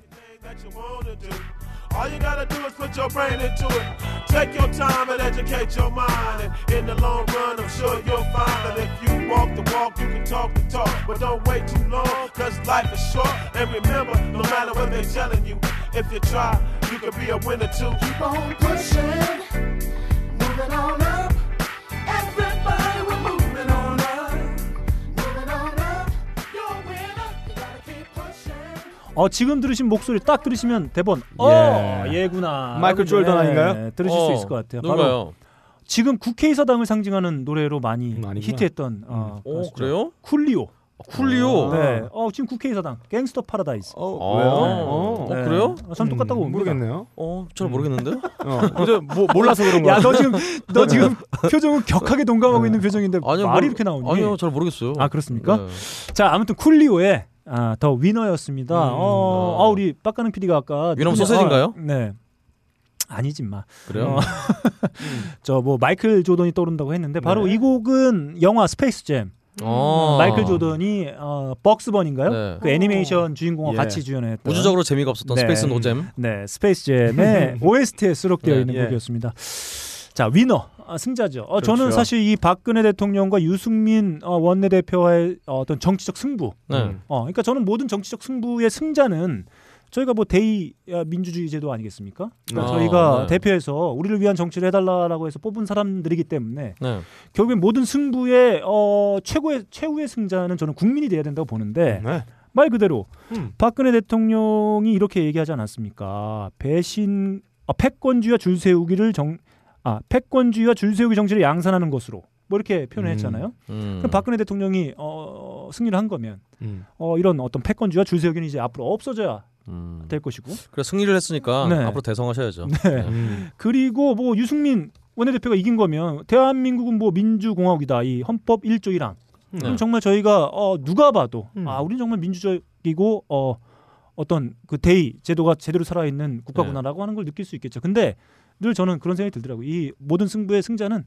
All you gotta do is put your brain into it. Take your time and educate your mind. And in the long run, I'm sure you'll find that if you walk the walk, you can talk the talk. But don't wait too long, cause life is short. And remember, no matter what they're telling you, if you try, you can be a winner too. Keep on pushing, moving on up. 어 지금 들으신 목소리 딱 들으시면 대번 어 예. 얘구나. 마이클 조던 아닌가요? 네, 들으실 수 어, 있을 것 같아요. 바로 누가요? 지금 국회의사당을 상징하는 노래로 많이 음, 아니구나. 히트했던 어, 오 아시죠? 그래요? 쿨리오. 쿨리오. 네. 어 지금 국회의사당 Gangsta's Paradise. 어, 어. 왜요? 어, 어. 그래요? 어, 전 똑같다고 음. 모르겠네요. 어, 잘 모르겠는데요. 어, 그저 뭐 몰라서 그런 거야. 야 너 지금 너 지금 표정은 격하게 동감하고 있는 표정인데 아니요, 말이 뭐- 이렇게 나오니? 아니요, 잘 모르겠어요. 아 그렇습니까? 네. 자 아무튼 쿨리오의 아, The Winner였습니다. 음, 어, 어. 아, 우리 빡가능 PD가 아까 winner면 누구냐- 소세지인가요? 아, 네. 아니지 마. 그래요? 어. 저뭐 마이클 조던이 떠오른다고 했는데 바로 네. 이 곡은 영화 Space Jam. 어. 마이클 조던이 어, 벅스 버니인가요? 네. 그 애니메이션 주인공과 예. 같이 주연했던 우주적으로 재미가 없었던 네. Space 노잼. 네, Space Jam의 OST에 수록되어 네, 있는 예. 곡이었습니다. 자, 위너 아, 승자죠. 어, 저는 그렇죠. 사실 이 박근혜 대통령과 유승민 어, 원내대표와의 어, 어떤 정치적 승부. 네. 음. 어, 그러니까 저는 모든 정치적 승부의 승자는 저희가 뭐 대의 어, 민주주의 제도 아니겠습니까? 그러니까 아, 저희가 네. 대표해서 우리를 위한 정치를 해달라라고 해서 뽑은 사람들이기 때문에 네. 결국엔 모든 승부의 어, 최고의 최후의 승자는 저는 국민이 돼야 된다고 보는데 네. 말 그대로 음. 박근혜 대통령이 이렇게 얘기하지 않았습니까? 배신, 아, 패권주의와 줄 세우기를 정, 아 패권주의와 줄 세우기 정치를 양산하는 것으로 뭐 이렇게 표현을 음. 했잖아요. 음. 그럼 박근혜 대통령이 어, 승리를 한 거면 음. 어, 이런 어떤 패권주의와 줄 세우기는 이제 앞으로 없어져야 음. 될 것이고. 그래 승리를 했으니까 네. 앞으로 대성하셔야죠. 네. 음. 그리고 뭐 유승민 원내대표가 이긴 거면 대한민국은 뭐 민주공화국이다. 이 헌법 1조 1항. 그럼 네. 정말 저희가 어, 누가 봐도 음. 아 우리는 정말 민주적이고 어, 어떤 그 대의 제도가 제대로 살아있는 국가구나라고 하는 걸 느낄 수 있겠죠. 근데 늘 저는 그런 생각이 들더라고요. 이 모든 승부의 승자는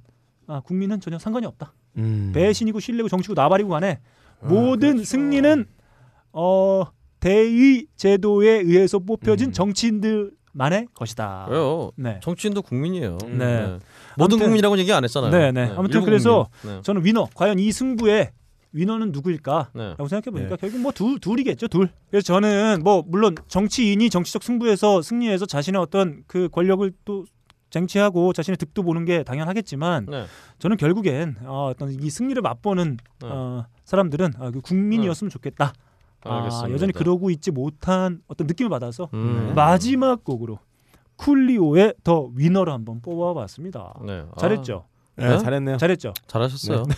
아, 국민은 전혀 상관이 없다. 음. 배신이고 신뢰고 정치고 나발이고 간에 모든 승리는 어, 대의 제도에 의해서 뽑혀진 음. 정치인들만의 것이다. 왜요? 네. 정치인도 국민이에요. 네. 모든 아무튼- 국민이라고 얘기 안 했잖아요. 네, 네. 아무튼 일부 그래서 국민. 네. 저는 위너 과연 이 승부의 위너는 누구일까? 네. 라고 생각해 보니까 네. 결국 뭐 둘, 둘이겠죠 둘. 그래서 저는 뭐 물론 정치인이 정치적 승부에서 승리해서 자신의 어떤 그 권력을 또 쟁취하고 자신의 득도 보는 게 당연하겠지만 네. 저는 결국엔 어, 어떤 이 승리를 맛보는 네. 어, 사람들은 아, 그 국민이었으면 좋겠다. 아. 여전히 그러고 있지 못한 어떤 느낌을 받아서 음. 마지막 곡으로 쿨리오의 더 위너를 한번 뽑아봤습니다. 네. 아, 잘했죠? 네, 네? 잘했네요. 잘했죠? 잘하셨어요. 네.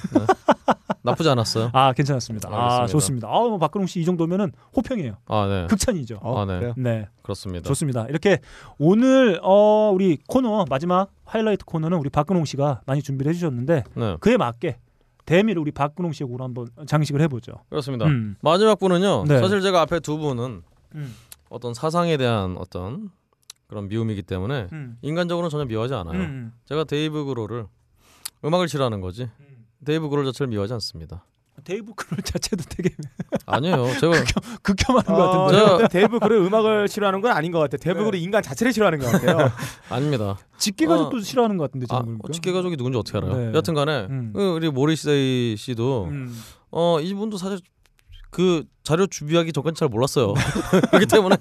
나쁘지 않았어요. 아 괜찮았습니다. 아 알겠습니다. 좋습니다. 아뭐 박근홍 씨 이 정도면은 호평이에요. 아, 네. 극찬이죠. 어, 아, 네. 네, 그렇습니다. 좋습니다. 이렇게 오늘 어 우리 코너 마지막 하이라이트 코너는 우리 박근홍 씨가 많이 준비를 해주셨는데 네. 그에 맞게 대미를 우리 박근홍 씨의 곡으로 한번 장식을 해보죠. 그렇습니다. 음. 마지막 분은요. 네. 사실 제가 앞에 두 분은 음. 어떤 사상에 대한 어떤 그런 미움이기 때문에 음. 인간적으로는 전혀 미워하지 않아요. 음. 제가 데이브 그롤 음악을 싫어하는 거지. 음. 데이브 그롤 자체를 미워하지 않습니다. 데이브 그롤 자체도 되게 아니에요. 제가 극혐하는 것 어, 같은데. 저- 근데 데이브 그롤의 음악을 싫어하는 건 아닌 것 같아요. 데이브 그롤의 인간 자체를 싫어하는 것 같아요. 아닙니다. 직계 어. 가족도 싫어하는 것 같은데 아, 지금 보니까. 직계 가족이 누군지 어떻게 알아요? 네. 여튼간에 음. 그 우리 모리세이 씨도 음. 어 이분도 사실 그 자료 준비하기 전까지 잘 몰랐어요. 그렇기 때문에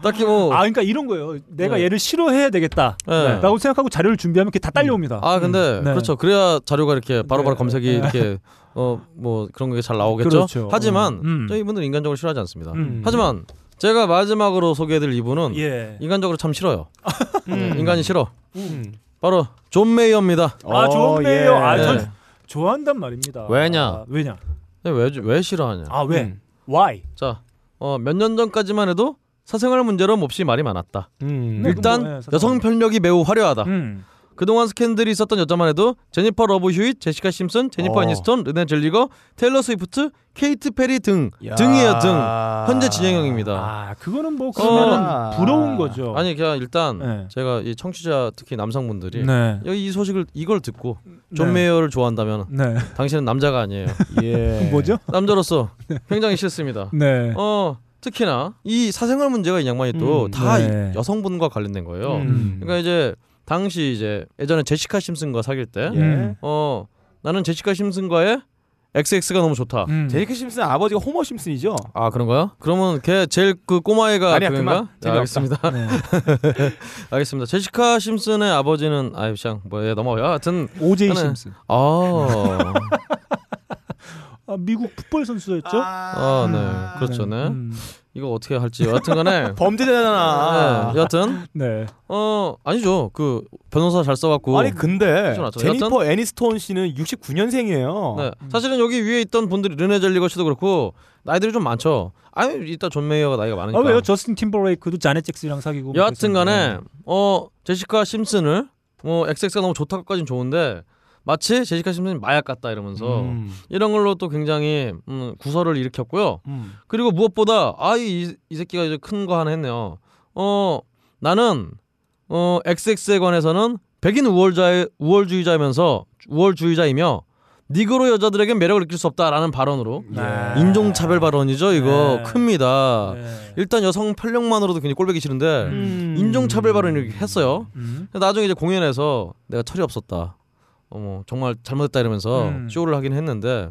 딱히 뭐 아 그러니까 이런 거예요. 내가 네. 얘를 싫어해야 되겠다. 네. 라고 생각하고 자료를 준비하면 그게 다 딸려옵니다. 아 근데 음. 네. 그렇죠. 그래야 자료가 이렇게 바로바로 네. 검색이 네. 이렇게 어 뭐 그런 게 잘 나오겠죠. 그렇죠. 하지만 음. 저희 이분들 인간적으로 싫어하지 않습니다. 음. 하지만 제가 마지막으로 소개해드릴 이분은 예. 인간적으로 참 싫어요. 네, 음. 인간이 싫어. 음. 바로 존 메이어입니다. 아 어, 좋네요. 예. 아, 전 네. 좋아한단 말입니다. 왜냐? 아, 왜냐? 왜, 왜 싫어하냐? 아 왜? 음. Why? 자, 어, 몇 년 전까지만 해도 사생활 문제로 몹시 말이 많았다. 음. 네. 일단 뭐, 예, 사생활 여성 편력이 매우 화려하다. 음. 그동안 스캔들이 있었던 여자만 해도 제니퍼 러브 휴잇, 제시카 심슨, 제니퍼 어. 애니스톤, 르네 젤리거, 테일러 스위프트, 케이트 페리 등 야. 등이에요 등. 현재 진행형입니다. 아 그거는 뭐 그러면은 어. 부러운 거죠. 아니 그냥 일단 네. 제가 이 청취자 특히 남성분들이 네. 여기 이 소식을 이걸 듣고 존 네. 메이어를 좋아한다면 네. 당신은 남자가 아니에요. 예. 뭐죠? 남자로서 굉장히 싫습니다. 네. 어 특히나 이 사생활 문제가 이 양반이 또 음, 다 네. 여성분과 관련된 거예요. 음. 그러니까 이제 당시 이제 예전에 제시카 심슨과 사귈 때, 예. 음. 어 나는 제시카 심슨과의 XX가 너무 좋다. 음. 제이크 심슨 아버지가 호머 심슨이죠. 아 그런가요? 그러면 걔 제일 그 꼬마애가 아니야? 그만. 네, 알겠습니다. 네. 알겠습니다. 제시카 심슨의 아버지는 아유 그냥 뭐 예, 넘어가요. 하여튼 오제이 심슨. 아, 아, 미국 풋볼 선수였죠? 아, 네, 그렇죠, 네. 음. 이거 어떻게 할지 여하튼간에 범죄자잖아. 네, 여하튼 네. 어 아니죠 그 변호사 잘 써갖고 아니 근데 괜찮았죠. 제니퍼 애니스톤 씨는 69년생이에요. 네, 사실은 여기 위에 있던 분들이 르네 젤리거 씨도 그렇고 나이들이 좀 많죠. 아니 이따 존 메이어가 나이가 많으니까. 아 왜요? 저스틴 팀버레이크도 자넷 잭슨이랑 사귀고. 뭐 여하튼간에. 어 제시카 심슨을 뭐 XX가 너무 좋다까지는 좋은데 마치 제시카 심슨이 마약 같다 이러면서 음. 이런 걸로 또 굉장히 음, 구설을 일으켰고요. 음. 그리고 무엇보다 아이 이 새끼가 이제 큰 거 하나 했네요. 어 나는 어 XX에 관해서는 백인 우월자 우월주의자면서 우월주의자이며 니그로 여자들에겐 매력을 느낄 수 없다라는 발언으로 네. 인종차별 발언이죠. 이거 네. 큽니다. 네. 일단 여성 편력만으로도 굉장히 꼴보기 싫은데 음. 인종차별 발언을 이렇게 했어요. 음. 나중에 이제 공연에서 내가 철이 없었다. 어머 정말 잘못했다 이러면서 음. 쇼를 하긴 했는데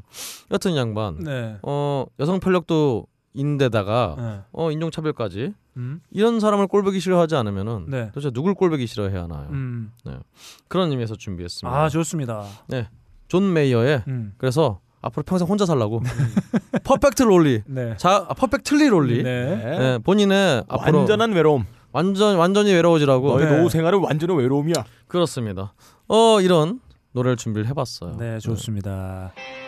여튼 이 양반 네. 어 여성 편력도 인데다가 네. 어 인종 차별까지 음. 이런 사람을 꼴보기 싫어하지 않으면은 네. 도대체 누굴 꼴보기 싫어해야 하나요? 음. 그런 의미에서 준비했습니다. 아 좋습니다. 존 메이어의 음. 그래서 앞으로 평생 혼자 살라고 Perfectly Lonely 네. 자 아, Perfectly Lonely 네. 네. 네, 본인의 앞으로 완전한 외로움. 완전 완전히 외로워지라고 너의 네. 노후 생활은 완전한 외로움이야. 그렇습니다. 어 이런 노래를 준비를 해봤어요. 네, 좋습니다. Had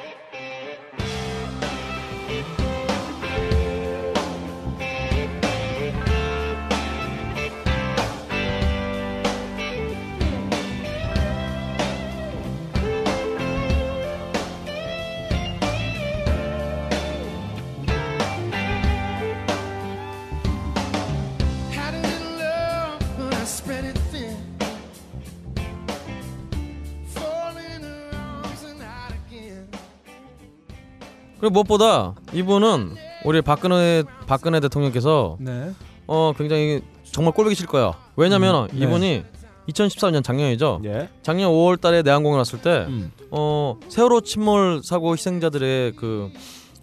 그리고 무엇보다 이분은 우리 박근혜 박근혜 대통령께서 네. 어 굉장히 정말 꼴보기 싫을 거야. 왜냐면 음, 네. 이분이 2014년 작년이죠. 예. 작년 5월 달에 내한공연 왔을 때 음. 어, 세월호 침몰 사고 희생자들의 그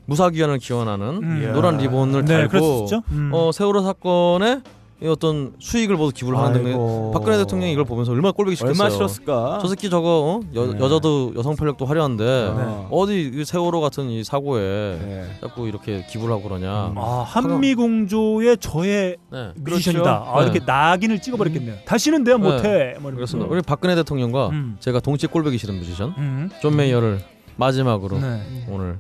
무사귀환을 기원하는 음. 노란 리본을 네, 달고 그랬었죠. 음. 어, 세월호 사건에 이 어떤 수익을 모두 기부를 하는 아이고. 박근혜 대통령이 이걸 보면서 얼마나 꼴보기 싫겠어요. 얼마 싫었을까? 저 새끼 저거 어? 여, 네. 여자도 여성 편력도 화려한데 네. 어디 이 세월호 같은 이 사고에 네. 자꾸 이렇게 기부를 하고 그러냐. 음. 아 한미 공조의 저의 네. 뮤지션이다. 아, 네. 이렇게 낙인을 찍어버렸겠네요. 다시는 내가 네. 못해. 뭐 그렇습니다. 이러면서. 우리 박근혜 대통령과 음. 제가 동시에 꼴보기 싫은 뮤지션 음. 존 메이어를 마지막으로 네. 오늘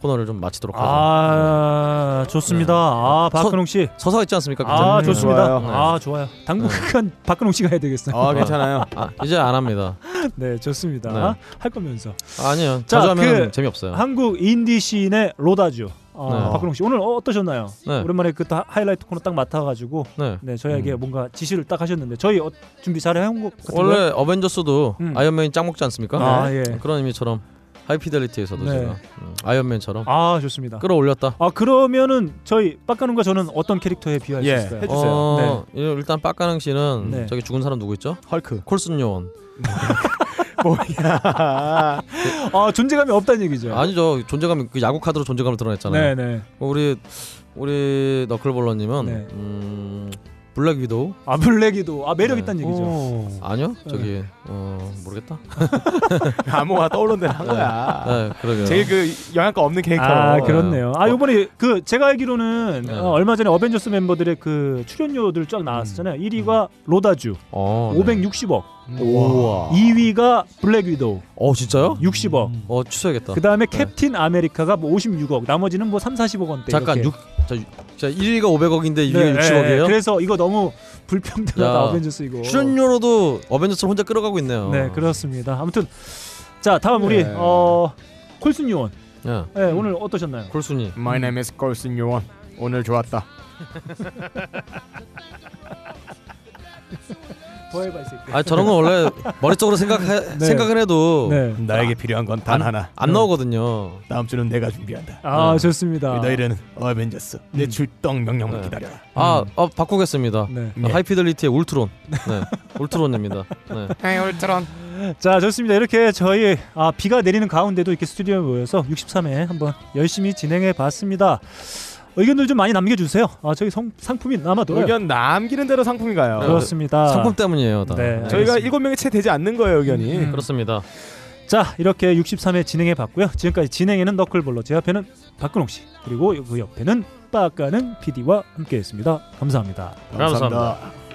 코너를 좀 마치도록 하죠. 아 좋습니다. 아 박근홍 씨. 서사 있지 않습니까? 아? 좋습니다. 좋아요. 네. 아 좋아요. 당분간 박근홍 씨가 해야 되겠어요. 아 괜찮아요. 아, 이제 안 합니다. 네 좋습니다. 네. 할 거면서 아니요. 자, 자주 하면 그 재미없어요. 한국 인디 씬의 로다주. 어, 네. 박근홍 씨 오늘 어떠셨나요? 네. 오랜만에 그 다- 하이라이트 코너 딱 맡아가지고 네. 네 저희에게 음. 뭔가 지시를 딱 하셨는데 저희 어, 준비 잘 해온 것 같은가요? 원래 어벤져스도 음. 아이언맨이 짱 먹지 않습니까? 아 예. 그런 의미처럼 하이피델리티에서도 네. 제가 음, 아이언맨처럼 아 좋습니다. 끌어올렸다. 아 그러면은 저희 빡가능과 저는 어떤 캐릭터에 비할 수 예, 있을까요? 해주세요. 어, 일단 빡가능 씨는 네. 저기 죽은 사람 누구 있죠? 헐크. 콜슨 요원. 뭐야? 아 존재감이 없다는 얘기죠. 아니죠. 존재감 그 야구 카드로 존재감을 드러냈잖아요. 네네. 우리 우리 너클볼러님은 네. 음, 블랙 위도우 아 블랙이도 아 매력 네. 있다는 얘기죠. 오. 아니요 네. 저기 어 모르겠다. 아무거나 떠오르는 대로 한 거야. 네 그러게요. 제일 그 영향가 없는 캐릭터. 아 그렇네요. 아 요번에 그 제가 알기로는 네. 어, 얼마 전에 어벤져스 멤버들의 그 출연료들 쫙 나왔었잖아요. 1위가 로다주 어, 네. 560억, 우와. 2위가 블랙 위도우 어 진짜요? 60억. 어 취소해야겠다. 그 다음에 캡틴 아메리카가 뭐 56억, 나머지는 뭐 3, 40억 원대. 잠깐 이렇게. 6 자, 자 1위가 500억인데 2위가 네, 60억이에요? 네, 그래서 이거 너무 불평등하다 야, 어벤져스 이거. 출연료로도 어벤져스를 혼자 끌어가고 있네요. 네 그렇습니다. 아무튼 자 다음 우리 네. 어 콜슨 요원. 예. 네, 오늘 어떠셨나요? 콜순이. My name is 걸슨 요원. 오늘 좋았다. 더 해봐 이 새끼. 아 저런 건 원래 머릿속으로 생각해, 네. 생각을 해도 네. 나에게 필요한 건단 안- 하나. 안 나오거든요. 다음 주는 내가 준비한다. 아 네. 좋습니다. 너희는 어벤져스 내 음. 출동 명령만 네. 기다려라. 아, 어, 바꾸겠습니다. 네. 네. 하이피델리티의 울트론. 네. 울트론입니다. 네. 헤이 울트론. 자 좋습니다. 이렇게 저희 아, 비가 내리는 가운데도 이렇게 스튜디오에 모여서 63회 한번 열심히 진행해 봤습니다. 의견들 좀 많이 남겨주세요. 아 저희 성, 상품이 남아도 의견 남기는 대로 상품이 가요. 네. 그렇습니다. 상품 때문이에요. 다. 네, 네 알겠습니다. 7명이 채 되지 않는 거예요 의견이. 음. 음. 그렇습니다. 자 이렇게 63회 진행해 봤고요. 지금까지 진행에는 너클볼러, 제 옆에는 박근홍 씨, 그리고 그 옆에는 빠까는 PD와 함께했습니다 감사합니다. 감사합니다. 감사합니다.